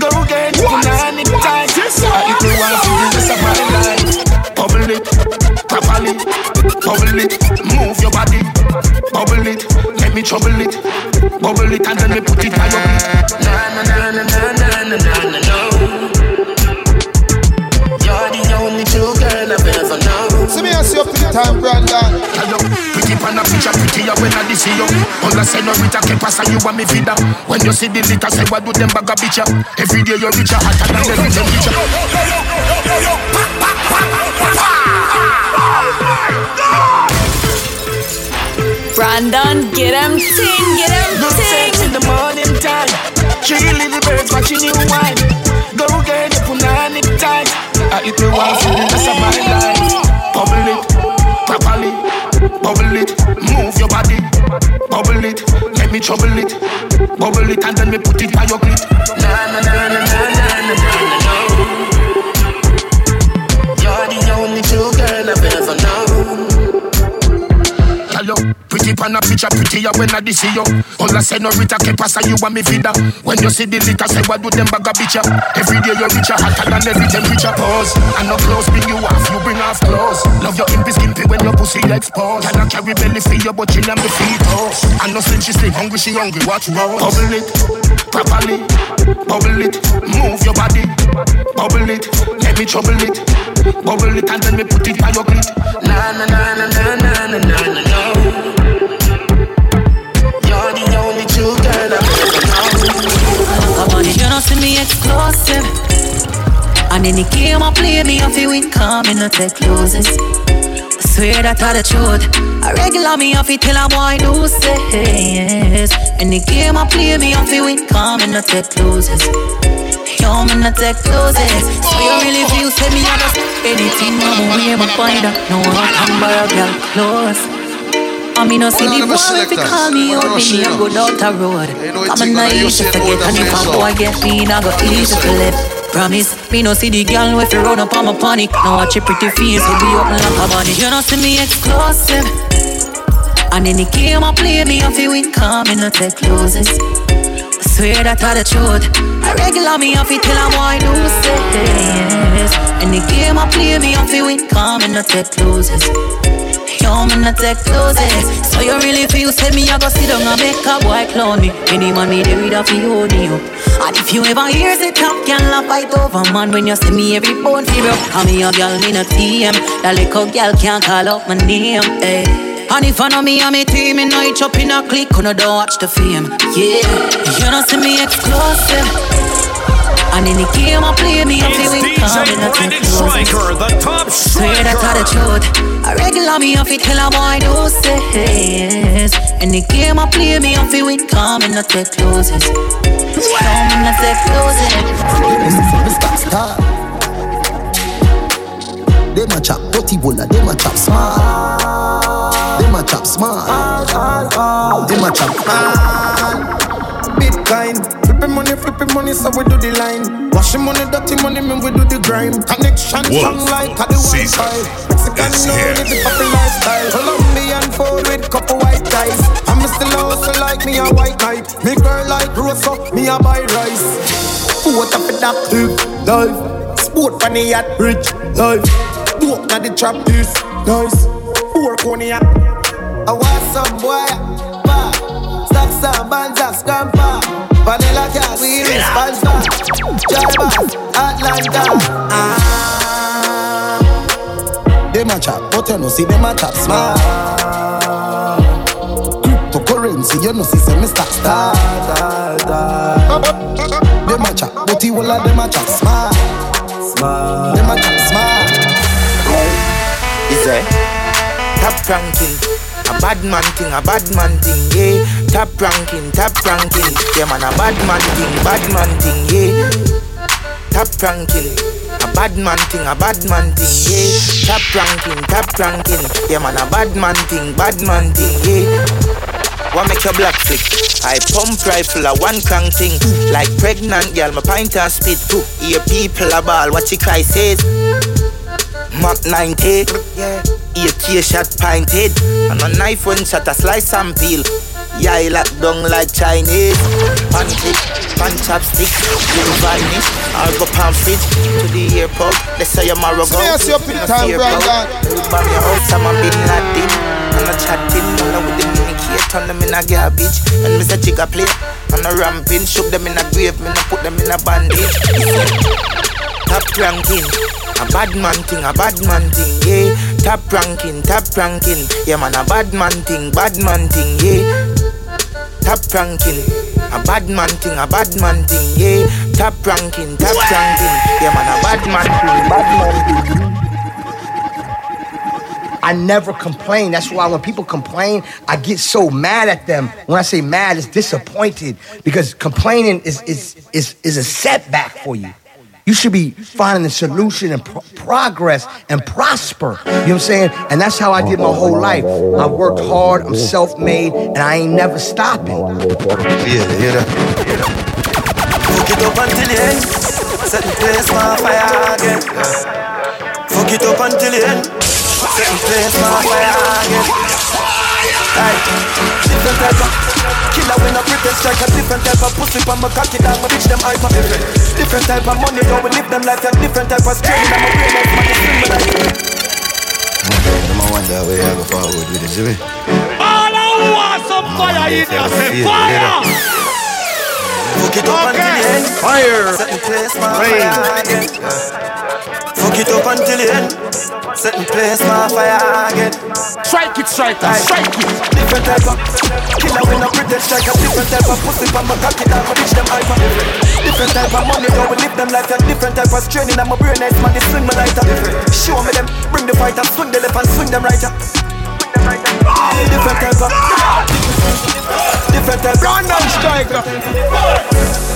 Go get it it time. I eat the one for the rest of my life. Bubble it, properly. Bubble it, move your body. Bubble it, let me trouble it. Bubble it and then me put it on your feet. Na na na na na na na na na. You're the only true girl I've ever known. See me as you up in the time, Brandon. Picture, prettier when I see you. On the senorita, que pasa you want me vida. When you see the liquor, say what do them bag a bitch Every day you're richer, hotter than every temperature. Brandon, get him ting, get him Good ting. sex in the morning time. Three little birds watching you wine. Go get your punani tight. I eat me one for the rest of my life. Bubble it, properly. Bubble it, move your body. Bubble it, let me trouble it. Bubble it and then me put it on your clit. Na na na na na na na na na. You're the only true girl I've ever known. Hello, pretty pan a picture, prettier when I see you. All I say no Rita que pasa you want me vida. When you see the liquor, say what do them bag a bitch Every day you're richer, hotter than every temperature. Pause, and no clothes bring you off, you bring off clothes. Pussy exposed. Can I carry belly for your but chin and the feet toes. And no slim she sleep, hungry she hungry, watch roll. Bubble it, properly, bubble it, move your body, bubble it, let me trouble it, bubble it and then me put it on your clit. Na na na na na na na na na na. You're the only true girl I've ever known. Come on, you don't see me exclusive. And in the game I play me, I feel win, come in no take loses. Swear that I the truth. I regular me, I feel tell a boy say yes. The game I play me, I feel win, come and no take loses. Yo, me no take loses. So you really feel say me, I anything I'm away, my find out. No one can buy a girl close. I mean, no see the boy if you call me up, me I go down the road. Come and I easy to get, and if a boy get me, I go easy to live. Promise, me no see the girl if you run up on my panic. Now watch your pretty face, will be open like a body. You don't see me exclusive. And in the game I play me, I feel win, come in no take loses. I swear that I the truth. I regular me, I tell a boy do say yes. In the game I play me, I feel win, come in no take loses. Yo, me not take losses So you really feel say me I go sit down and make a boy clown me Any man me there with a feel hold up And if you ever hear the girl a fight over. Man When you see me every bone feel broke And me a girl me no TM That little girl can't call up my name hey. And if I know me and me team, me know up in a click, you know don't watch the fame. Yeah, you don't see me exclusive. And in the game I play me, I feel it coming up to Striker, the top Swear that I the truth. I regular me, I feel tell a boy do say yes. In the game I play me, I feel it coming up to closes. Coming up to closes. Star. Them a chop potty bola, them a chop smart. Them a chop smart. Them a chop Bitcoin, flipping money, flipping money, so we do the line. Washing money, dirty money, man, we do the grime. Connection strong like the Wi-Fi. Mexican is know here. live the proper lifestyle. Colombian food with couple white guys. I'm still hustle like me a white knight. Me girl like Rosa, me a buy rice. Foot up in that live life. Sport the yacht, rich life. Walk na the trap is nice. Four corny yacht. I want some boy. Some bands, scamper. Vanilla cat, we responsible. Drivers, Atlanta. Ah. Them a chop, but you know see them a chop smart. Cryptocurrency, you know see me start star. Them a chop, but you all of them a chop smart. Smart. Them a chop smart. Is it? Top ranking, a bad man thing, a bad man thing, yeah. Top ranking, top ranking, yeah man, a bad man thing, bad man thing, yeah. Top ranking, a bad man thing, a bad man thing, yeah. Top ranking, top ranking, yeah man, a bad man thing, bad man thing, yeah. What make your black flick? I pump rifle a one crank thing Like pregnant girl, my pint and spit too people a ball, what she cry says Mach 90, yeah. AK shot pinted. And a knife when shot a slice and peel. Yeah, I lock down like Chinese. Pancake, pan chopstick, you vanish. I'll go pamphlet to the airport. They say I'm a rogo. See you up in the time, Brandon. Bam your house, I'm a big Latin. And a chatting, and I with the mini key, turn them in a garbage. And Mr. Jigga play, and a ramping, shook them in a grave, me put them in a bandage. Top ranking, a bad man thing, a bad man thing, yeah. Top ranking, top ranking, yeah man, a bad man thing, bad man thing, yeah. Top ranking, a bad man thing, a bad man thing, yeah. Top ranking, top ranking, yeah man, a bad man thing, bad man thing. I never complain. That's why when people complain, I get so mad at them. When I say mad, it's disappointed because complaining is is is, is a setback for you. You should be finding a solution and pro- progress and prosper. You know what I'm saying? And that's how I did my whole life. I worked hard, I'm self made, and I ain't never stopping. Yeah, fire again. Fuck it up until the end. Set place fire again. Aye. Different type of killer when I pretend strike a different type of pussy from my cocky down, my bitch them hyper. Different Different type of money, though we live them life a different type of strain. I'm a real life man, it's in my life. I'm a wonder where I go forward with it, see me? All I want some fire in your say fire. Fuck it up until the end. Fire. Set the place on fire again. Fuck it up until the end. Set the place on fire again. Strike it, strike it, strike it. Different type of killer when I pretend strike a different type of pussy from my cocky down, my bitch them hyper. Different type of money, though we live them life a different type of training. I'm a brain nice man, they swing my lighter. Show me them, bring the fighter, swing the left and swing them right. Different type of different type. Random striker.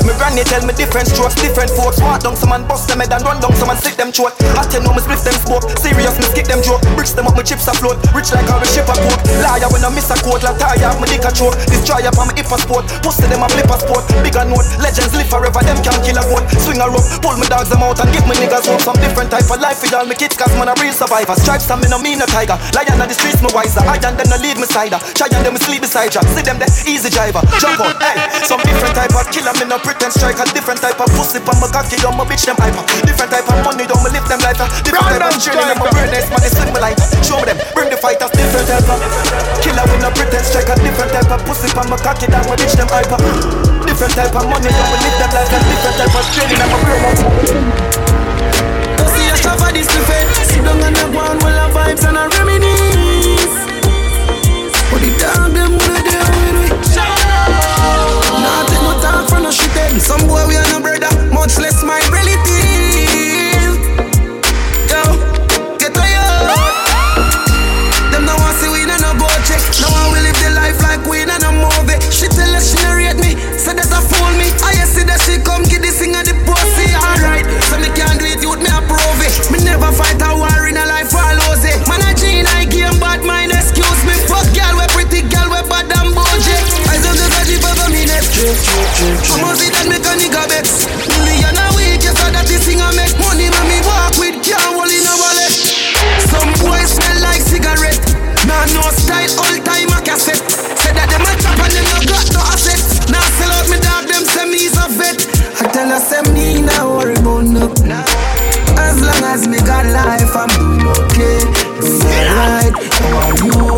Me granny tell me different strokes, different folks. Walk down some man bust them head and run down some man slick them throat. I tell no me split them smoke. Serious me skip them joke. Bricks them up, my chips afloat. Rich like how we ship a coat. Liar when I miss a quote. Like tire up my dick a choke. Destroy up on my hip a sport. Pussy them a flip a sport. Bigger note. Legends live forever. Them can't kill a goat. Swing a rope. Pull me dogs them out and give me niggas hope. Some different type of life with all me kids. Cause man a real survivor. Stripes and me no mean a tiger. Lion on the streets me wiser. I and them no lead me cider. Try and them sleep beside ya. See them the easy driver. Jump out. Hey. Some different type of killer. Me no pretend strike a different type of pussy from my cocky down my bitch them hyper. Different type of money down me live them life. Different type of training in my brain nice man they swing me like. Show me them, bring the fighters. Different type of killer with no pretend strike a different type of pussy from my cocky down my bitch them hyper. Different type of money down me live them life. Different type of training in my brain nice. Don't see a shop for this to fed. Sit down and a go on with vibes and a reminisce. But the dog them wanna deal with it. Nah, take no for no shit. Some boy we are no brother, much less my. Yo, get to yo. Want see we no no live the life like we no no movie. She tell she rate me, that I fool me. I see that she come get this thing at the pussy, alright. So me can't do me approve it. Me never fight a I'ma see that make a nigga vex. Million a week, yes, so that this thing I make money. When me walk with can't hold in a wallet. Some boys smell like cigarette. Nah, no style, all time a cassette. Say that them a chop and them no got no assets. Now sell out me dog, them say me's a vet. I tell her say me nah worry about no. As long as me got life, I'm doing okay. Doing alright. How are you?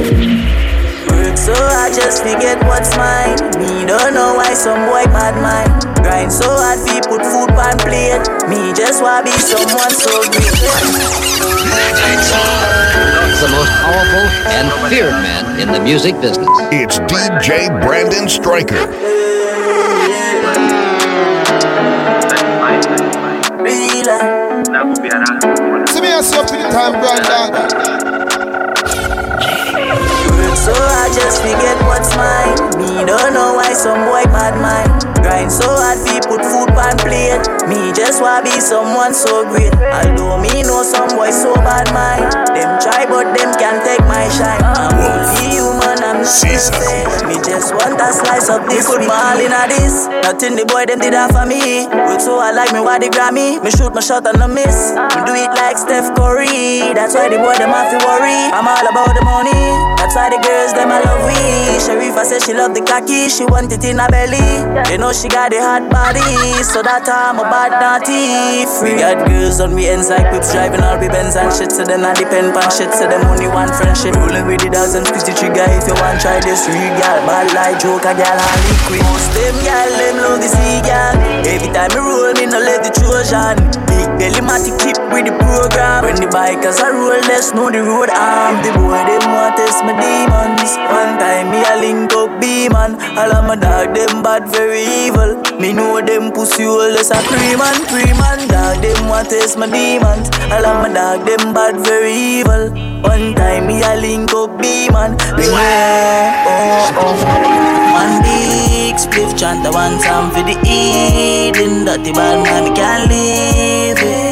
Work so hard just forget what's mine. Me don't know why some boy bad mind. Grind so hard fi put food on plate. Me just wanna be someone so great. the most powerful and feared man in the music business. It's DJ Brandon Stryker. See me as you up in the time, Brandon. So hard just forget what's mine. Me don't know why some boy bad mind. Grind so hard fi put food on plate. Me just wanna be someone so great. Although me know some boy so bad mind. Them try but them can't take my shine. I'm I'm Caesar. Me just want a slice of this football in a this. Nothing the boy them did that for me. Look so I like me why they Grammy. Me shoot my shot and no miss. Me do it like Steph Curry. That's why the boy them have to worry. I'm all about the money. That's why the girls them I love we. Sharifa said she love the khaki. She want it in her belly. You know she got the hot body. So that time a bad naughty. Free got girls on me inside whips driving all the Benz and shit. So then I depend on shit. So them only one friendship. Rolling with the and squeeze the trigger if you want try this. Real gal, bad like joker gal and liquid. Most them gal them love the sea gal. Every time me roll me no let the Trojan. Big belly matic keep with the program. When the bikers are roll, let's know the road arm. The boy them want test my demons. One time me a link up B man. All of my dog them bad very evil. Me know them pussy hole as a cream and dog them want test my demons. All of my dog them bad very evil. One time me a link up B man. Me know, oh oh. One big spliff chant the one some for the Eden. Dirty bad man me can't live it.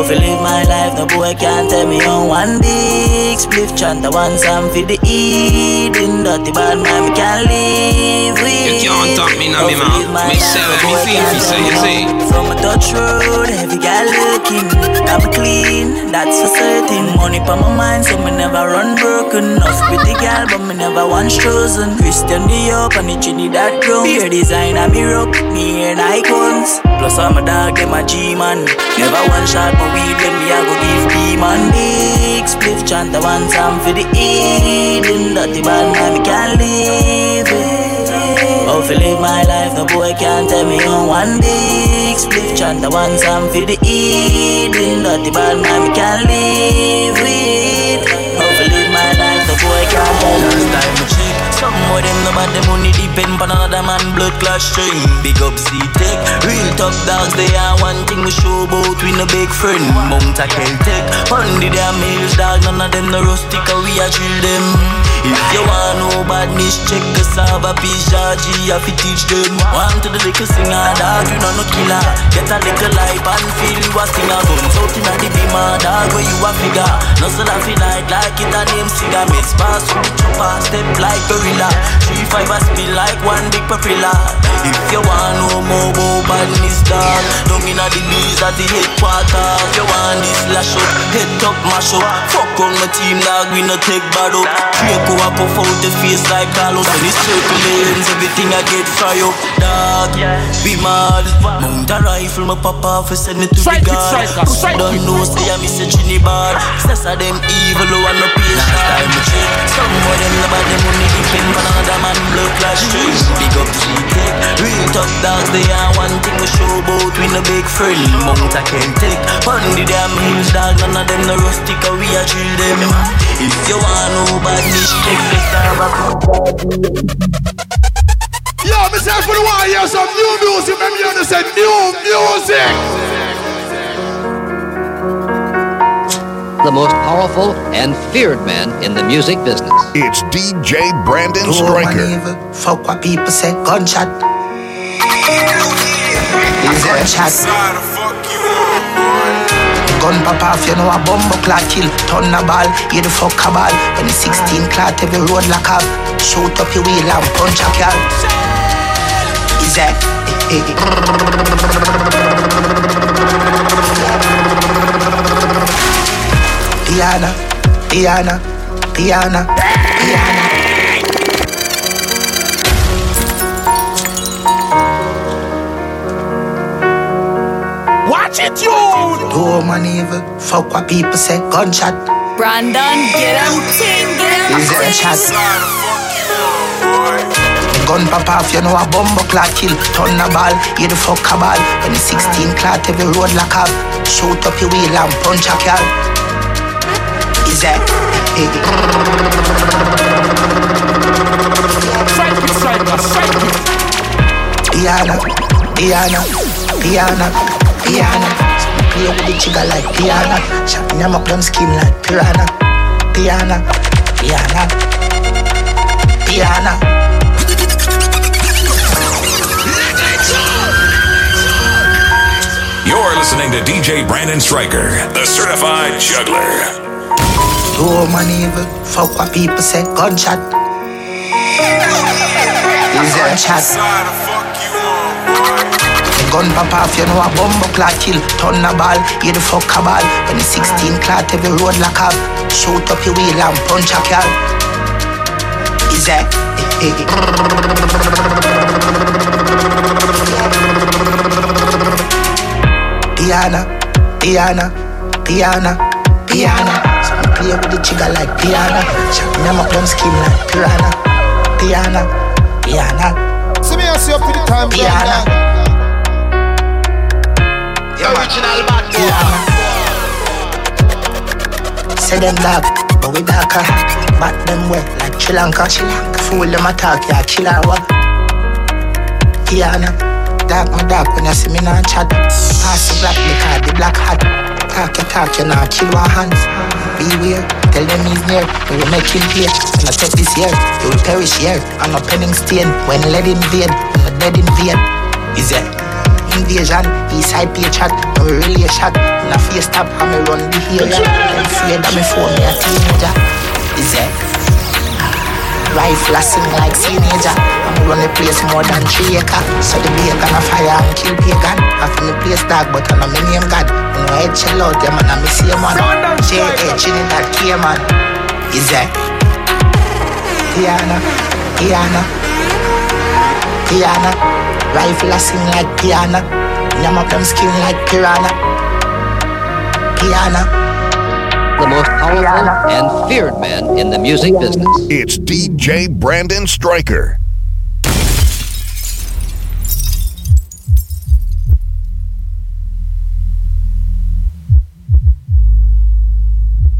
Oh, fi live my life, no boy can't tell me on one big spliff chant the one song for the Eden. Dirty bad man, me can't live with. You can't talk me now, me man. Me say what me feel, fi say you say. From a Dutch road, heavy gal looking. I'm clean, that's for certain. Money pa my mind, so me never run broken. Enough pretty gal, but me never once chosen. Christian Dior and the Trinidad grown. Beer design, I'm me rock, me and icons. Plus I'm a dog, them a G-man. Never one shot, my weed, when me I go give B-man. Big spliff chant, the one time for the Eden. the bad man, me can't live it. Oh, fi live my life, no boy can't tell me on one big spliff chant, the one time for the Eden. the bad man, me can't live with. Oh, fi live my life, no boy can't tell me. More them no bad, them only depend on another man blood clash string. Big up C-Tech, real top dogs, they are one thing we show about we no big friend. Mount a Celtic, on the damn hills, dog, none of them no rustic, we a drill them. If you want no badness, check us out, a piece G, I fi teach them. Want to the little singer, dog, you know no killer. Get a little life and feel you a singer. Guns out inna the beamer, dog, where you a figure. No so that fi like, like it a name cigar. Miss pass with the chopper, step like gorilla. Three five a spill like one big papilla. If you want no more about badness, dog, don't inna the bees at the headquarters. If you want this lash up, head up, mash up. Fuck on my team, dog, we no take bad up. Draco a puff out the face like Carlos. When it's circulations, everything I get fry up, dog. Be mad. Mount a rifle, my papa for send me to the guard. Cause I don't know, say I miss a Trinidad. Says of them evil, who want no patient. Time to check. Some of them never them money depend on another man blood clash string. Big up G-Tech. Real tough dogs, they are one thing we show about. We no big friend. Mount a Celtic. On the damn hills, dog. None of them no rustic, or we a drill them. If you want no badness, check the star back. Yo, myself for the one hear some new music. Let me understand new music. The most powerful and feared man in the music business. It's DJ Brandon Don't Stryker. even fuck what people say. Gunshot. Gunshot. Gun pop off, you know a bomb clot kill. Turn a ball, you the fuck a ball. When the 16 clot, every road lock up. Shoot up your wheel and punch a car. Is that? Piana, piana, piana, piana. Watch it, you. Don't man evil. Fuck what people say. Gunshot. Brandon, get him ting, get him Gunshot. Gun pop off, you know a bomb clot kill. Turn a ball, you the fuck a ball. When the 16 clot, every road lock up. Shoot up your wheel and punch a car. Is that? Piano, piano, piano, piano. Play with the trigger like piano. Shot them up them skin like piranha. Piano, piano, piano. You're listening to DJ Brandon Stryker, the certified juggler. Don't man evil. Fuck what people say. Gunshot. Easy chat. Gun pop off, you know a bumbo clock kill. Turn a ball, you the fuck a ball. When the 16 clot, every road lock up. Shoot up your wheel and punch a car. Easy. Piano, piano, piano, piano. So me play with the trigger like piano. Shot them up them skin like piranha. Piano, piano. See me and see up to the time. Piano. Original bad boy. Say them dark, but we darker. Bat them wet like Sri Lanka. Fool them attack, yeah, what? Piano. Dark my dark when you see me not chat. Pass the black because the black hat. Talk your talk, you not kill our hands. Beware, tell them he's near. We will make him clear. When I take this year, you will perish here. I'm a penning stain when vain. I'm a dead in vain. Is it? invasion, east side chat, no a shot. In a face stop, and me run the area. I'm afraid that me phone me a teenager. Is it? Rifle a sing like teenager. I'm run the place more than three acre. So the bacon a fire and kill pagan. I feel the place dog, but I'm a name God. You know head shell out, yeah man, I me see man. J.A. Trinidad K man. Is it? Piano, piano, piano. Rifle a sing like piano. Yam up them skin like piranha. Piano. The most powerful and feared man in the music business. It's DJ Brandon Stryker.